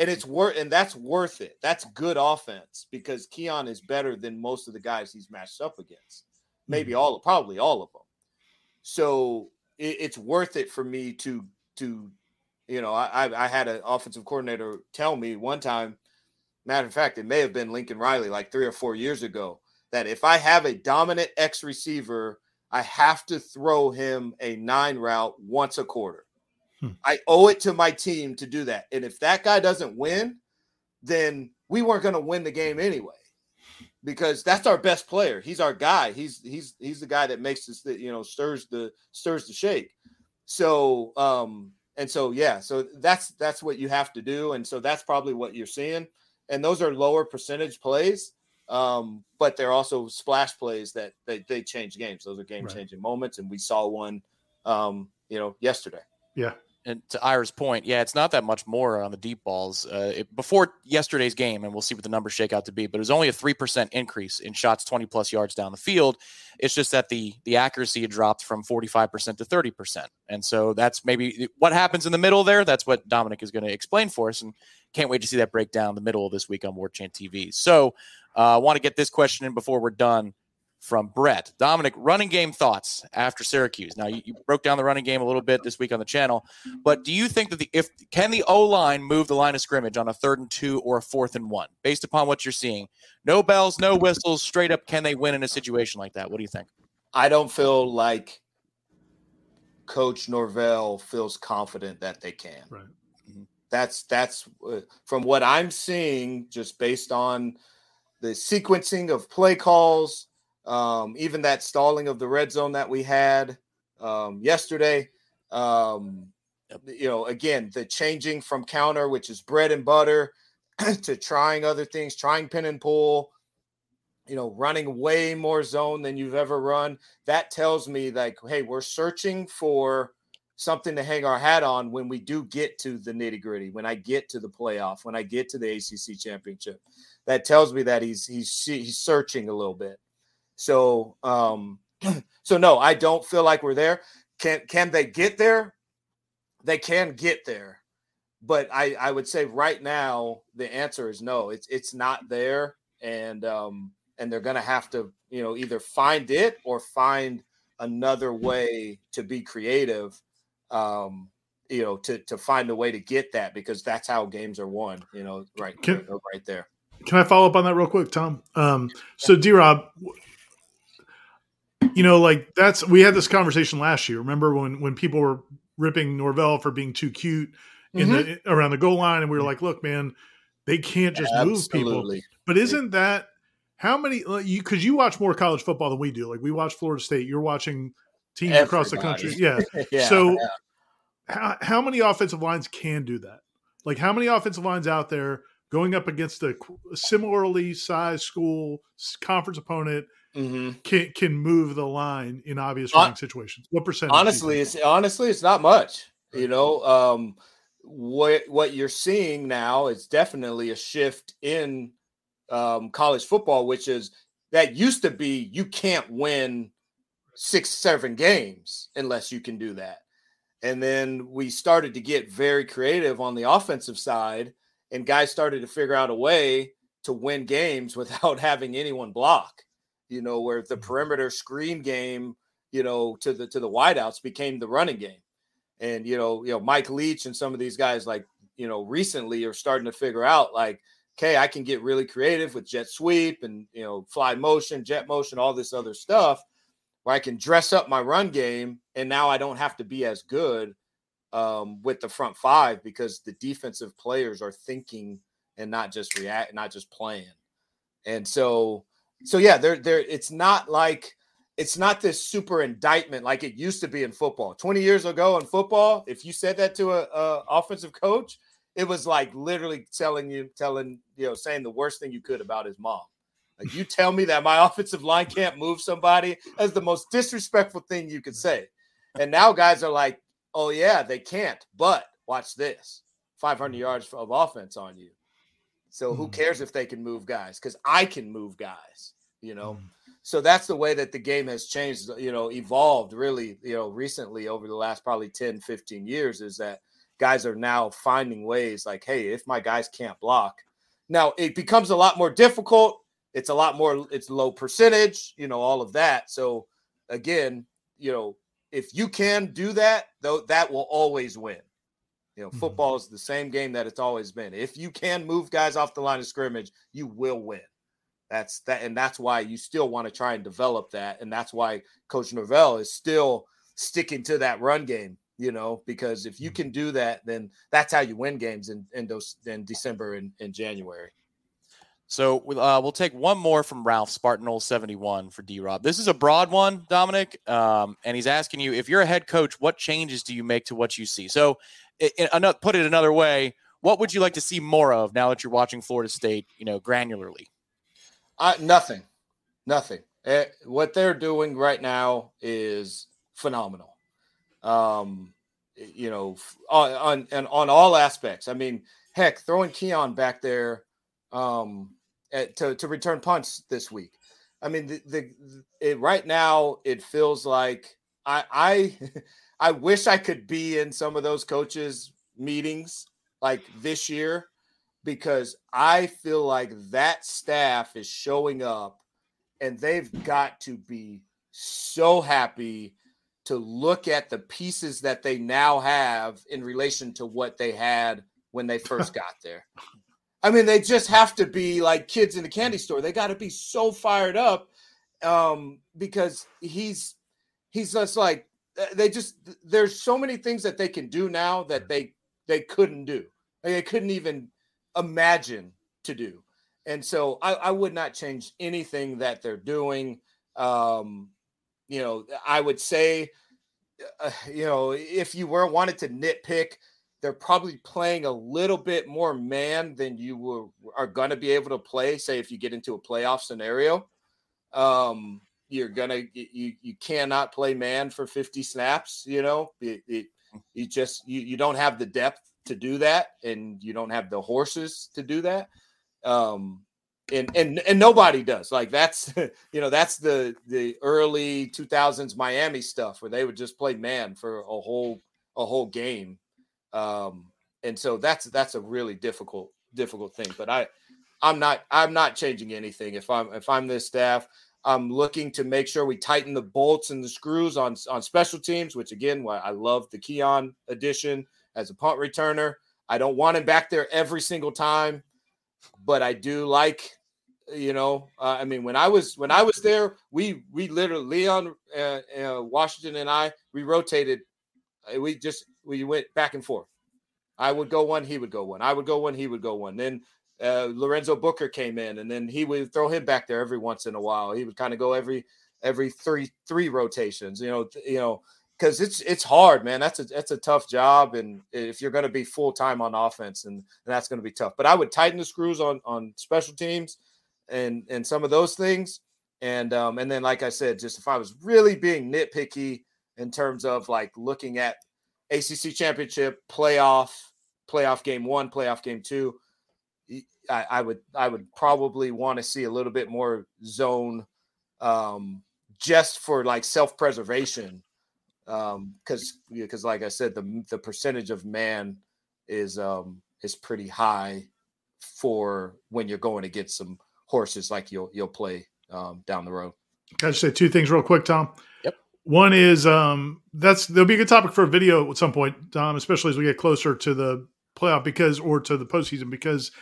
and it's worth and that's worth it. That's good offense because Keon is better than most of the guys he's matched up against. Maybe mm-hmm. all, probably all of them. So it, it's worth it for me to to, you know, I I had an offensive coordinator tell me one time. Matter of fact, it may have been Lincoln Riley like three or four years ago that if I have a dominant X receiver, I have to throw him a nine route once a quarter. Hmm. I owe it to my team to do that. And if that guy doesn't win, then we weren't going to win the game anyway. Because that's our best player. He's our guy. He's he's he's the guy that makes this you know stirs the stirs the shake. So um and so yeah, so that's that's what you have to do and so that's probably what you're seeing. And those are lower percentage plays. Um, but they're also splash plays that they, they change games. Those are game changing right. moments, and we saw one, um, you know, yesterday. Yeah, and to Ira's point, yeah, it's not that much more on the deep balls. Uh, it, before yesterday's game, and we'll see what the numbers shake out to be, but it was only a three percent increase in shots twenty plus yards down the field. It's just that the the accuracy had dropped from forty five percent to thirty percent, and so that's maybe what happens in the middle there. That's what Dominic is going to explain for us, and can't wait to see that breakdown the middle of this week on Warchant TV. So, uh, I want to get this question in before we're done from Brett. Dominic, running game thoughts after Syracuse. Now you, you, broke down the running game a little bit this week on the channel, but do you think that the if can the O line move the line of scrimmage on a third and two or a fourth and one based upon what you're seeing? No bells, no whistles, straight up. Can they win in a situation like that? What do you think? I don't feel like Coach Norvell feels confident that they can. Right. Mm-hmm. That's that's uh, from what I'm seeing, just based on the sequencing of play calls um, even that stalling of the red zone that we had um, yesterday. Um, you know, again, the changing from counter, which is bread and butter, to trying other things, trying pin and pull, you know, running way more zone than you've ever run. That tells me, like, hey, we're searching for something to hang our hat on when we do get to the nitty gritty, when I get to the playoff, when I get to the ACC championship. That tells me that he's he's he's searching a little bit. So, um, so no, I don't feel like we're there. Can can they get there? They can get there, but I I would say right now the answer is no. It's it's not there, and um and they're gonna have to you know either find it or find another way to be creative. Um, you know, to to find a way to get that because that's how games are won. You know, right, can, right there. Can I follow up on that real quick, Tom? Um, so, D Rob, you know, like that's we had this conversation last year. Remember when when people were ripping Norvell for being too cute in mm-hmm. the around the goal line, and we were like, "Look, man, they can't just Absolutely. move people." But isn't that how many you because you watch more college football than we do? Like we watch Florida State, you're watching teams Everybody. across the country. Yeah. yeah so yeah. How, how many offensive lines can do that? Like how many offensive lines out there going up against a similarly sized school conference opponent mm-hmm. can can move the line in obvious running situations? What percentage? Honestly, it's honestly it's not much. You know, um, what what you're seeing now is definitely a shift in um, college football, which is that used to be you can't win six seven games unless you can do that. And then we started to get very creative on the offensive side, and guys started to figure out a way to win games without having anyone block you know, where the mm-hmm. perimeter screen game, you know, to the to the wideouts became the running game. And you know, you know, Mike Leach and some of these guys, like you know, recently are starting to figure out like, okay, I can get really creative with jet sweep and you know, fly motion, jet motion, all this other stuff, where I can dress up my run game, and now I don't have to be as good um, with the front five because the defensive players are thinking and not just react, not just playing. And so, so yeah, there, there. It's not like it's not this super indictment like it used to be in football. Twenty years ago in football, if you said that to a, a offensive coach, it was like literally telling you, telling you know, saying the worst thing you could about his mom. Like you tell me that my offensive line can't move somebody, that's the most disrespectful thing you could say. And now guys are like, oh yeah, they can't, but watch this 500 yards of offense on you. So who hmm. cares if they can move guys? Because I can move guys, you know. Mm. So that's the way that the game has changed, you know, evolved really, you know, recently over the last probably 10, 15 years is that guys are now finding ways like, hey, if my guys can't block, now it becomes a lot more difficult. It's a lot more, it's low percentage, you know, all of that. So again, you know, if you can do that, though, that will always win. You know, mm-hmm. football is the same game that it's always been. If you can move guys off the line of scrimmage, you will win. That's that, and that's why you still want to try and develop that, and that's why Coach Norvell is still sticking to that run game. You know, because if you mm-hmm. can do that, then that's how you win games in in those in December and, in January. So uh, we'll take one more from Ralph Spartan 71 for D Rob. This is a broad one, Dominic, um, and he's asking you if you're a head coach, what changes do you make to what you see? So, put it another way, what would you like to see more of now that you're watching Florida State, you know, granularly? Uh, nothing, nothing. Eh, what they're doing right now is phenomenal. Um, you know, on, on and on all aspects. I mean, heck, throwing Keon back there. Um, at, to to return punts this week. I mean, the, the it, right now it feels like I I I wish I could be in some of those coaches meetings like this year because I feel like that staff is showing up and they've got to be so happy to look at the pieces that they now have in relation to what they had when they first got there. I mean, they just have to be like kids in the candy store. They got to be so fired up um, because he's he's just like uh, they just there's so many things that they can do now that they they couldn't do. They couldn't even imagine to do. And so I, I would not change anything that they're doing. Um, you know, I would say, uh, you know, if you were wanted to nitpick, they're probably playing a little bit more man than you were, are going to be able to play. Say if you get into a playoff scenario, um, you're gonna you you cannot play man for 50 snaps. You know, it, it, you just you you don't have the depth to do that, and you don't have the horses to do that. Um, and and and nobody does. Like that's you know that's the the early 2000s Miami stuff where they would just play man for a whole a whole game um, and so that's that's a really difficult difficult thing. But I I'm not I'm not changing anything. If I'm if I'm this staff, I'm looking to make sure we tighten the bolts and the screws on on special teams, which again, why I love the Keon addition as a punt returner. I don't want him back there every single time, but I do like, you know, uh, I mean, when I was when I was there, we we literally Leon uh, uh, Washington and I we rotated. Uh, we just we went back and forth. I would go one, he would go one. I would go one, he would go one. Then uh, Lorenzo Booker came in, and then he would throw him back there every once in a while. He would kind of go every every three three rotations. You know, you know, because it's it's hard, man. That's a that's a tough job, and if you're going to be full time on offense, and, and that's going to be tough. But I would tighten the screws on on special teams, and and some of those things, and um and then like I said, just if I was really being nitpicky in terms of like looking at ACC championship playoff, playoff game one, playoff game two. I, I would I would probably want to see a little bit more zone, um, just for like self preservation, um, because because like I said, the the percentage of man is um is pretty high for when you're going to get some horses like you'll you'll play um, down the road. Can I just say two things real quick, Tom? One is um, that's there'll be a good topic for a video at some point, Dom, especially as we get closer to the playoff because or to the postseason because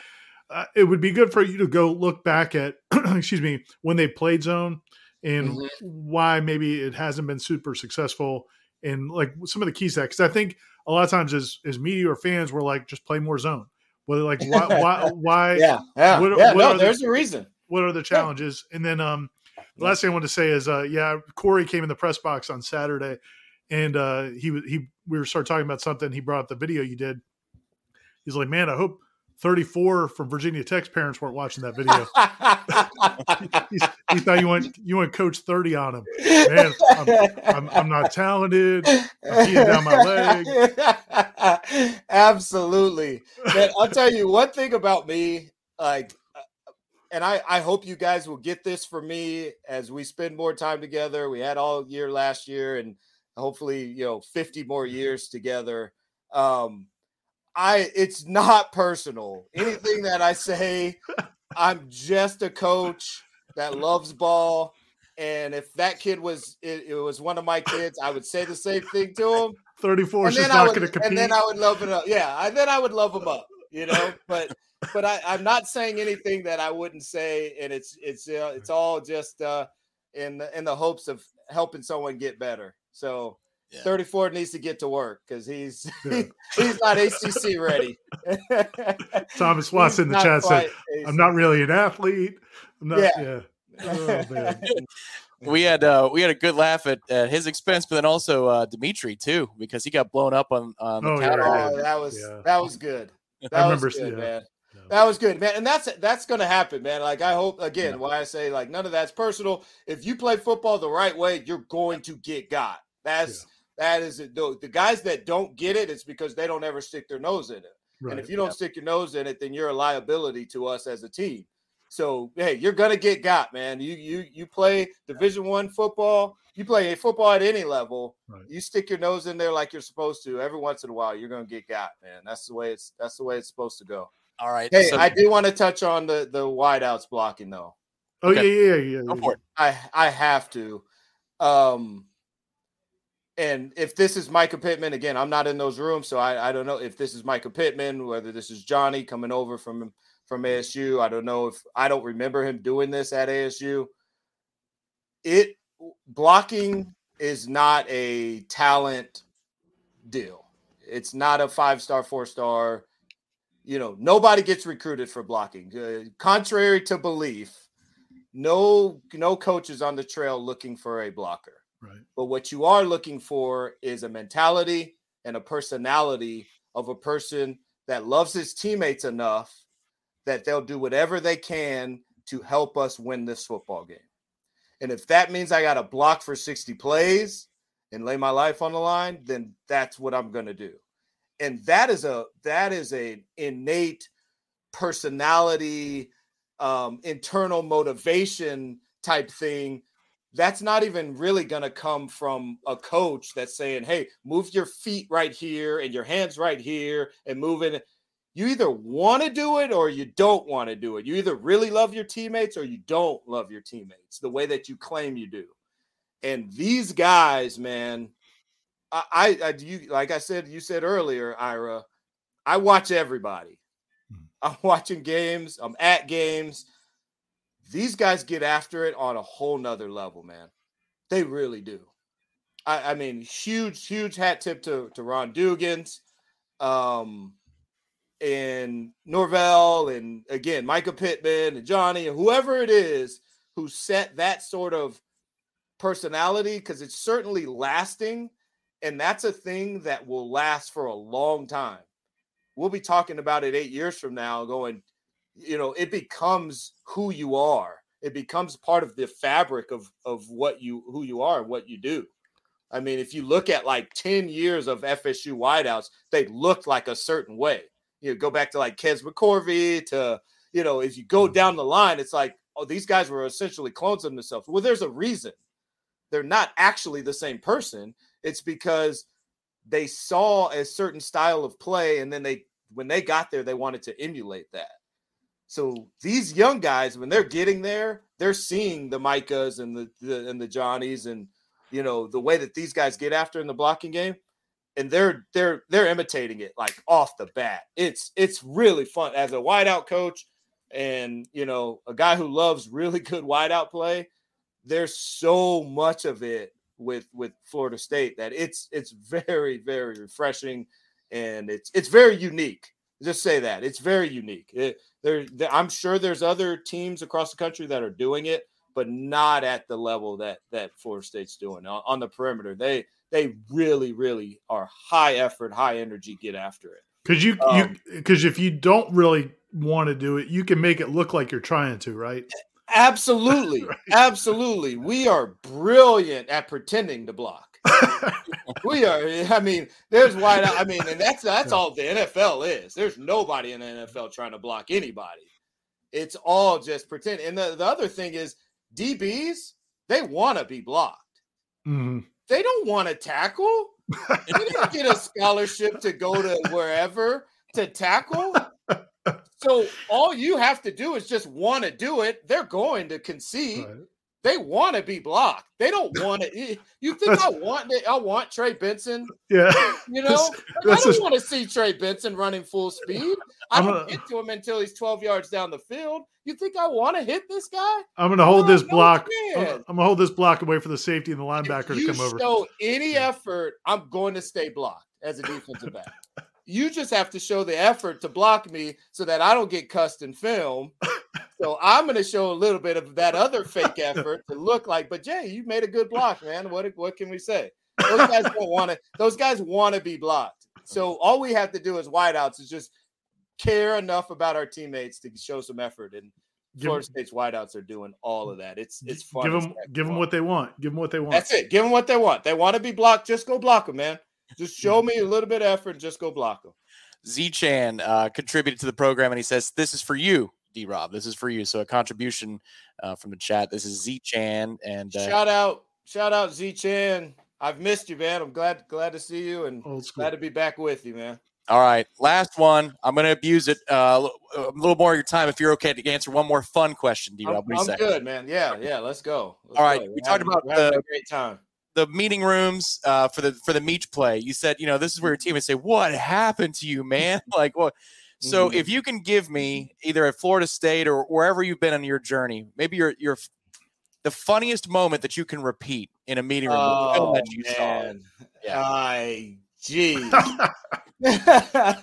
uh, it would be good for you to go look back at excuse me when they played zone and mm-hmm. why maybe it hasn't been super successful and like some of the keys that because I think a lot of times as as media or fans we're like just play more zone. Whether like why why, why yeah yeah, what, yeah what no, there's the, a reason what are the challenges? And then um, the last thing I want to say is, uh, yeah, Corey came in the press box on Saturday, and uh, he he we were started talking about something. He brought up the video you did. He's like, man, I hope 34 from Virginia Tech's parents weren't watching that video. he thought you went you went coach 30 on him. Man, I'm, I'm, I'm not talented. I'm down my leg. Absolutely. Man, I'll tell you one thing about me, like and I, I hope you guys will get this for me as we spend more time together. We had all year last year and hopefully, you know, 50 more years together. Um, I it's not personal. Anything that I say, I'm just a coach that loves ball. And if that kid was it, it was one of my kids, I would say the same thing to him. 34 is just not going to compete. And then I would love it up. Yeah, and then I would love him up, you know. But but I, I'm not saying anything that I wouldn't say, and it's it's uh, it's all just uh, in the in the hopes of helping someone get better. So yeah. 34 needs to get to work because he's yeah. he's not ACC ready. Thomas Watson in the chat said, "I'm not really an athlete." I'm not, yeah. yeah. Oh, we had uh, we had a good laugh at, at his expense, but then also uh, Dimitri too because he got blown up on on the oh, counter. Yeah, oh, that was that was good. That I remember, good, man. That was good, man. And that's that's gonna happen, man. Like I hope again, yeah. why I say like none of that's personal. If you play football the right way, you're going to get got. That's yeah. that is it. The, the guys that don't get it, it's because they don't ever stick their nose in it. Right. And if you don't yeah. stick your nose in it, then you're a liability to us as a team. So hey, you're gonna get got, man. You you you play Division One football. You play football at any level. Right. You stick your nose in there like you're supposed to. Every once in a while, you're gonna get got, man. That's the way it's that's the way it's supposed to go. All right. Hey, so- I do want to touch on the the wideouts blocking though. Oh okay. yeah, yeah, yeah. Go for it. I I have to. Um and if this is Mycah Pittman, again, I'm not in those rooms, so I, I don't know if this is Mycah Pittman, whether this is Johnny coming over from from ASU. I don't know if I don't remember him doing this at ASU. It blocking is not a talent deal. It's not a five star, four star you know, nobody gets recruited for blocking. Uh, contrary to belief, no no coaches on the trail looking for a blocker. Right. But what you are looking for is a mentality and a personality of a person that loves his teammates enough that they'll do whatever they can to help us win this football game. And if that means I got to block for 60 plays and lay my life on the line, then that's what I'm going to do and that is a that is a innate personality um, internal motivation type thing that's not even really going to come from a coach that's saying hey move your feet right here and your hands right here and move it you either want to do it or you don't want to do it you either really love your teammates or you don't love your teammates the way that you claim you do and these guys man I, I, you like I said, you said earlier, Ira. I watch everybody. Hmm. I'm watching games. I'm at games. These guys get after it on a whole nother level, man. They really do. I, I mean, huge, huge hat tip to to Ron Dugans, um, and Norvell, and again Mycah Pittman and Johnny and whoever it is who set that sort of personality because it's certainly lasting and that's a thing that will last for a long time. We'll be talking about it eight years from now, going, you know, it becomes who you are. It becomes part of the fabric of of what you who you are and what you do. I mean, if you look at like 10 years of FSU wideouts, they looked like a certain way. You know, go back to like Kez McCorvey to, you know, if you go mm-hmm. down the line, it's like, oh, these guys were essentially clones of themselves. Well, there's a reason. They're not actually the same person. It's because they saw a certain style of play, and then they, when they got there, they wanted to emulate that. So these young guys, when they're getting there, they're seeing the Mycahs and the, the and the Johnnies, and you know the way that these guys get after in the blocking game, and they're they're they're imitating it like off the bat. It's it's really fun as a wideout coach, and you know a guy who loves really good wideout play. There's so much of it with with Florida State that it's it's very very refreshing and it's it's very unique. Just say that it's very unique. It, there, I'm sure there's other teams across the country that are doing it, but not at the level that that Florida State's doing on, on the perimeter. They they really, really are high effort, high energy, get after it. Because you, um, you, because if you don't really want to do it, you can make it look like you're trying to, right? Absolutely, right. absolutely. We are brilliant at pretending to block. we are. I mean, there's wide. I mean, and that's that's all the NFL is. There's nobody in the NFL trying to block anybody. It's all just pretend. And the, the other thing is, DBs they want to be blocked. Mm-hmm. They don't want to tackle. they didn't get a scholarship to go to wherever to tackle. So all you have to do is just want to do it. They're going to concede. Right. They want to be blocked. They don't want to. Eh, you think I want it? I want Trey Benson? Yeah. You know, that's, that's I don't want to see Trey Benson running full speed. I don't a, get to him until he's 12 yards down the field. You think I want to hit this guy? I'm going to hold this block. I'm, I'm going to hold this block away for the safety and the linebacker to come over. Show any effort, I'm going to stay blocked as a defensive back. You just have to show the effort to block me so that I don't get cussed in film. so I'm going to show a little bit of that other fake effort to look like, but Jay, you made a good block, man. What what can we say? Those guys don't want to. Those guys want to be blocked. So all we have to do as wideouts is just care enough about our teammates to show some effort. And give Florida State's wideouts are doing all of that. It's it's fun. Give them give them what they want. Give them what they want. That's it. Give them what they want. They want to be blocked. Just go block them, man. Just show me a little bit of effort and just go block them. Z Chan uh, contributed to the program and he says, This is for you, D Rob. This is for you. So a contribution uh, from the chat. This is Z Chan. And uh, shout out, shout out Z Chan. I've missed you, man. I'm glad glad to see you and glad to be back with you, man. All right, last one. I'm going to abuse it uh, a little more of your time if you're okay to answer one more fun question, D. Rob. I'm, I'm good, man. Yeah, yeah. Let's go. Let's All right, go. we talked about the great time the meeting rooms uh, for the for the Meach play. You said, you know, this is where your team would say, "What happened to you, man?" like, what? So, mm-hmm. if you can give me either at Florida State or wherever you've been on your journey, maybe your your the funniest moment that you can repeat in a meeting room oh, that you man. saw. Yeah. I gee.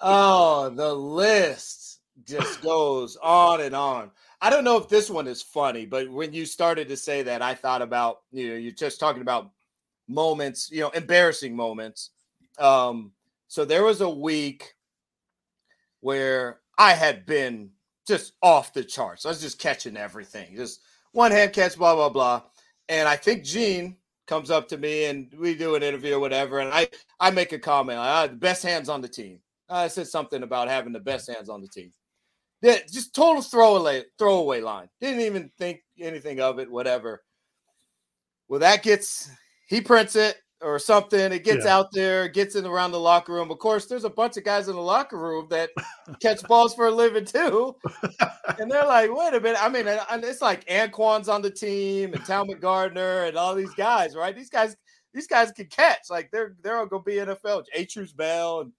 oh, the list just goes on and on. I don't know if this one is funny, but when you started to say that, I thought about you know you're just talking about moments, you know, embarrassing moments. Um, so there was a week where I had been just off the charts. I was just catching everything, just one hand catch, blah blah blah. And I think Gene comes up to me and we do an interview or whatever, and I I make a comment, ah, the best hands on the team. I said something about having the best hands on the team. Yeah, just total throwaway throwaway line. Didn't even think anything of it. Whatever. Well, that gets he prints it or something. It gets yeah. out there, gets in around the locker room. Of course, there's a bunch of guys in the locker room that catch balls for a living too, and they're like, "Wait a minute!" I mean, it's like Anquan's on the team and Talman Gardner and all these guys, right? These guys, these guys can catch. Like they're they're all gonna be NFL. Atrus Bell and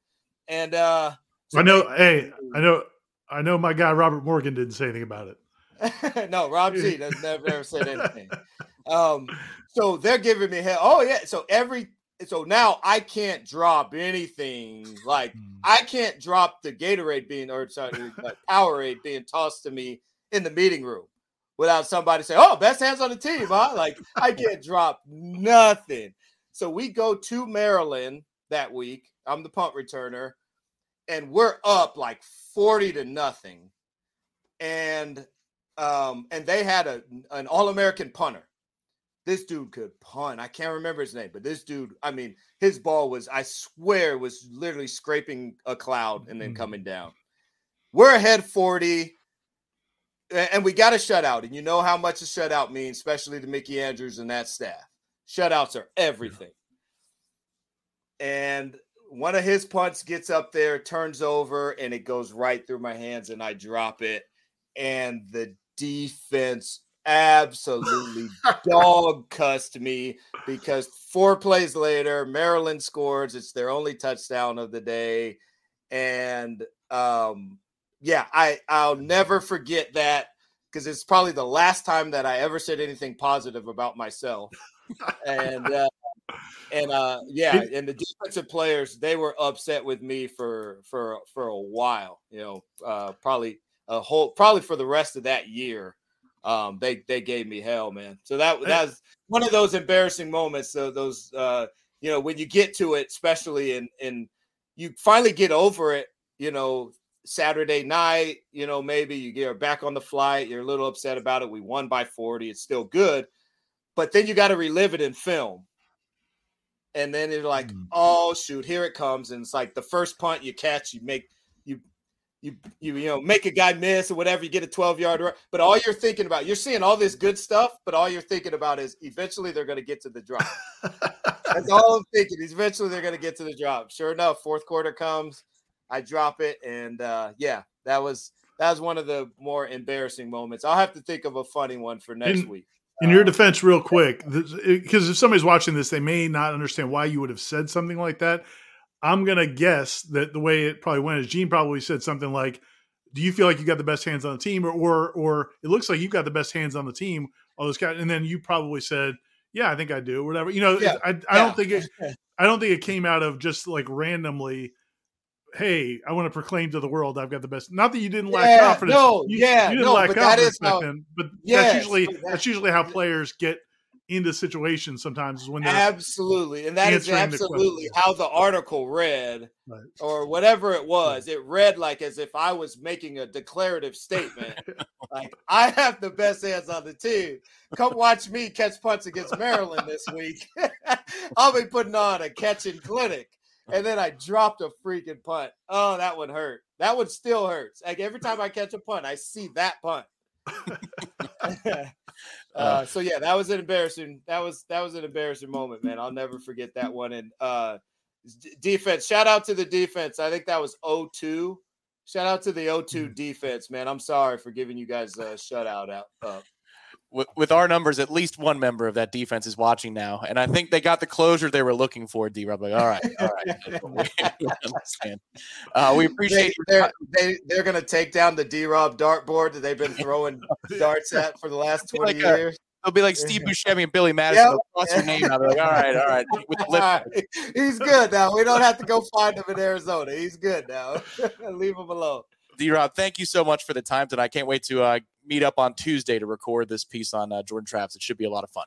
and uh, so I know. Hey, I know. I know my guy Robert Morgan didn't say anything about it. no, Rob G has never, never said anything. Um, so they're giving me hell. Oh yeah. So every so now I can't drop anything. Like hmm. I can't drop the Gatorade being or sorry, Powerade being tossed to me in the meeting room without somebody saying, "Oh, best hands on the team." Huh? Like I can't drop nothing. So we go to Maryland that week. I'm the punt returner and we're up like 40 to nothing. And um, and they had a an all-American punter. This dude could punt. I can't remember his name, but this dude, I mean, his ball was, I swear, was literally scraping a cloud and then mm-hmm. coming down. We're ahead 40 and we got a shutout. And you know how much a shutout means, especially to Mickey Andrews and that staff. Shutouts are everything. And one of his punts gets up there, turns over, and it goes right through my hands, and I drop it. And the defense absolutely dog cussed me because four plays later, Maryland scores. It's their only touchdown of the day. And um, yeah, I, I'll never forget that because it's probably the last time that I ever said anything positive about myself. and uh, and uh, yeah, and the defensive players they were upset with me for for for a while. You know, uh, probably a whole probably for the rest of that year. Um, they they gave me hell, man. So that that was one of those embarrassing moments. So those uh, you know when you get to it, especially and in you finally get over it. You know, Saturday night. You know, maybe you get back on the flight. You're a little upset about it. We won by forty. It's still good, but then you got to relive it in film. And then you're like, mm. oh shoot, here it comes. And it's like the first punt you catch, you make you you you know make a guy miss or whatever. You get a 12 yard run, but all you're thinking about, you're seeing all this good stuff, but all you're thinking about is eventually they're going to get to the drop. That's all I'm thinking. Is eventually they're going to get to the drop. Sure enough, fourth quarter comes, I drop it, and uh, yeah, that was that was one of the more embarrassing moments. I'll have to think of a funny one for next in, week. In your defense, real quick, because if somebody's watching this, they may not understand why you would have said something like that. I'm gonna guess that the way it probably went is Gene probably said something like, "Do you feel like you got the best hands on the team?" or or, or it looks like you got the best hands on the team. All those guys, and then you probably said, "Yeah, I think I do," whatever. You know, yeah. I, I yeah. don't think it. I don't think it came out of just like randomly hey, I want to proclaim to the world I've got the best. Not that you didn't lack yeah, confidence. No, you, yeah, you didn't no, lack but confidence that is how, then. But yes, that's usually that, that's usually how players get into situations sometimes is when they're absolutely and that is absolutely the how the article read right. or whatever it was it read like as if i was making a declarative statement like i have the best hands on the team come watch me catch punts against maryland this week i'll be putting on a catching clinic and then I dropped a freaking punt. Oh, that one hurt. That one still hurts. Like every time I catch a punt, I see that punt. uh, so yeah, that was an embarrassing. That was that was an embarrassing moment, man. I'll never forget that one. And uh, defense, shout out to the defense. I think that was 0-2. Shout out to the 0-2 mm. defense, man. I'm sorry for giving you guys a shutout out. Uh, with, with our numbers, at least one member of that defense is watching now, and I think they got the closure they were looking for. D. Rob, like, all right, all right, uh, we appreciate. They, are they, they're going to take down the D. Rob dartboard that they've been throwing darts at for the last twenty like years. A, They'll be like Steve Buscemi and Billy Madison. Yep. What's your name? I'll be like, all right, all right. With the lip. He's good now. We don't have to go find him in Arizona. He's good now. Leave him alone. D Rob, thank you so much for the time tonight. I can't wait to uh, meet up on Tuesday to record this piece on uh, Jordan Travis. It should be a lot of fun.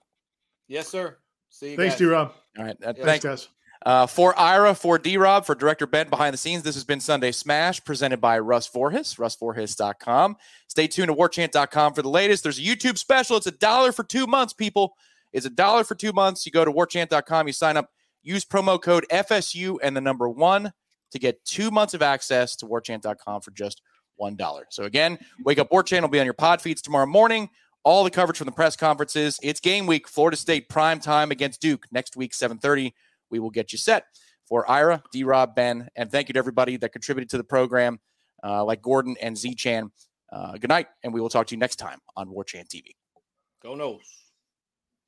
Yes, sir. See you. Thanks, D Rob. All right. Uh, yeah. Thanks, guys. Uh, for Ira, for D Rob, for Director Ben behind the scenes, this has been Sunday Smash presented by Russ Vorhis, russvorhis.com. Stay tuned to warchant.com for the latest. There's a YouTube special. It's a dollar for two months, people. It's a dollar for two months. You go to warchant.com, you sign up, use promo code FSU and the number one to get two months of access to warchant.com for just $1. So again, Wake Up Warchant will be on your pod feeds tomorrow morning. All the coverage from the press conferences. It's game week, Florida State prime time against Duke next week, 7:30. We will get you set for Ira, D Rob, Ben, and thank you to everybody that contributed to the program, uh, like Gordon and Z Chan. Uh, good night, and we will talk to you next time on Warchant TV. Go Noles.